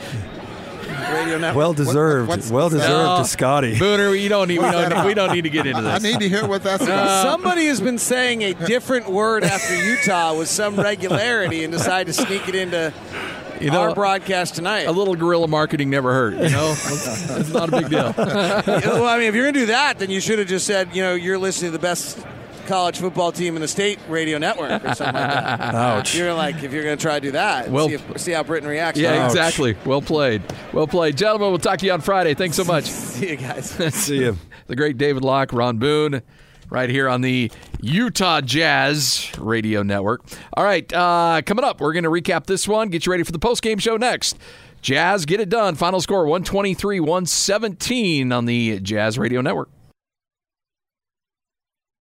Radio network. Well deserved. What, well deserved no, to Scotty. Booner, you don't need, we, don't, we don't need to get into this. I need to hear what that's about. Uh, Somebody has been saying a different word after Utah with some regularity and decided to sneak it into you know, our broadcast tonight. A little guerrilla marketing never hurt. You know, it's not a big deal. well, I mean, if you're gonna do that, then you should have just said, you know, you're listening to the best college football team in the state radio network or something like that. Ouch. You're like, if you're going to try to do that, well, see, if, see how Britain reacts. Yeah, Ouch. exactly. Well played. Well played. Gentlemen, we'll talk to you on Friday. Thanks so much. see you guys. see you. the great David Locke, Ron Boone right here on the Utah Jazz Radio Network. All right, uh, coming up, we're going to recap this one, get you ready for the post game show next. Jazz get it done. Final score 123 117 on the Jazz Radio Network.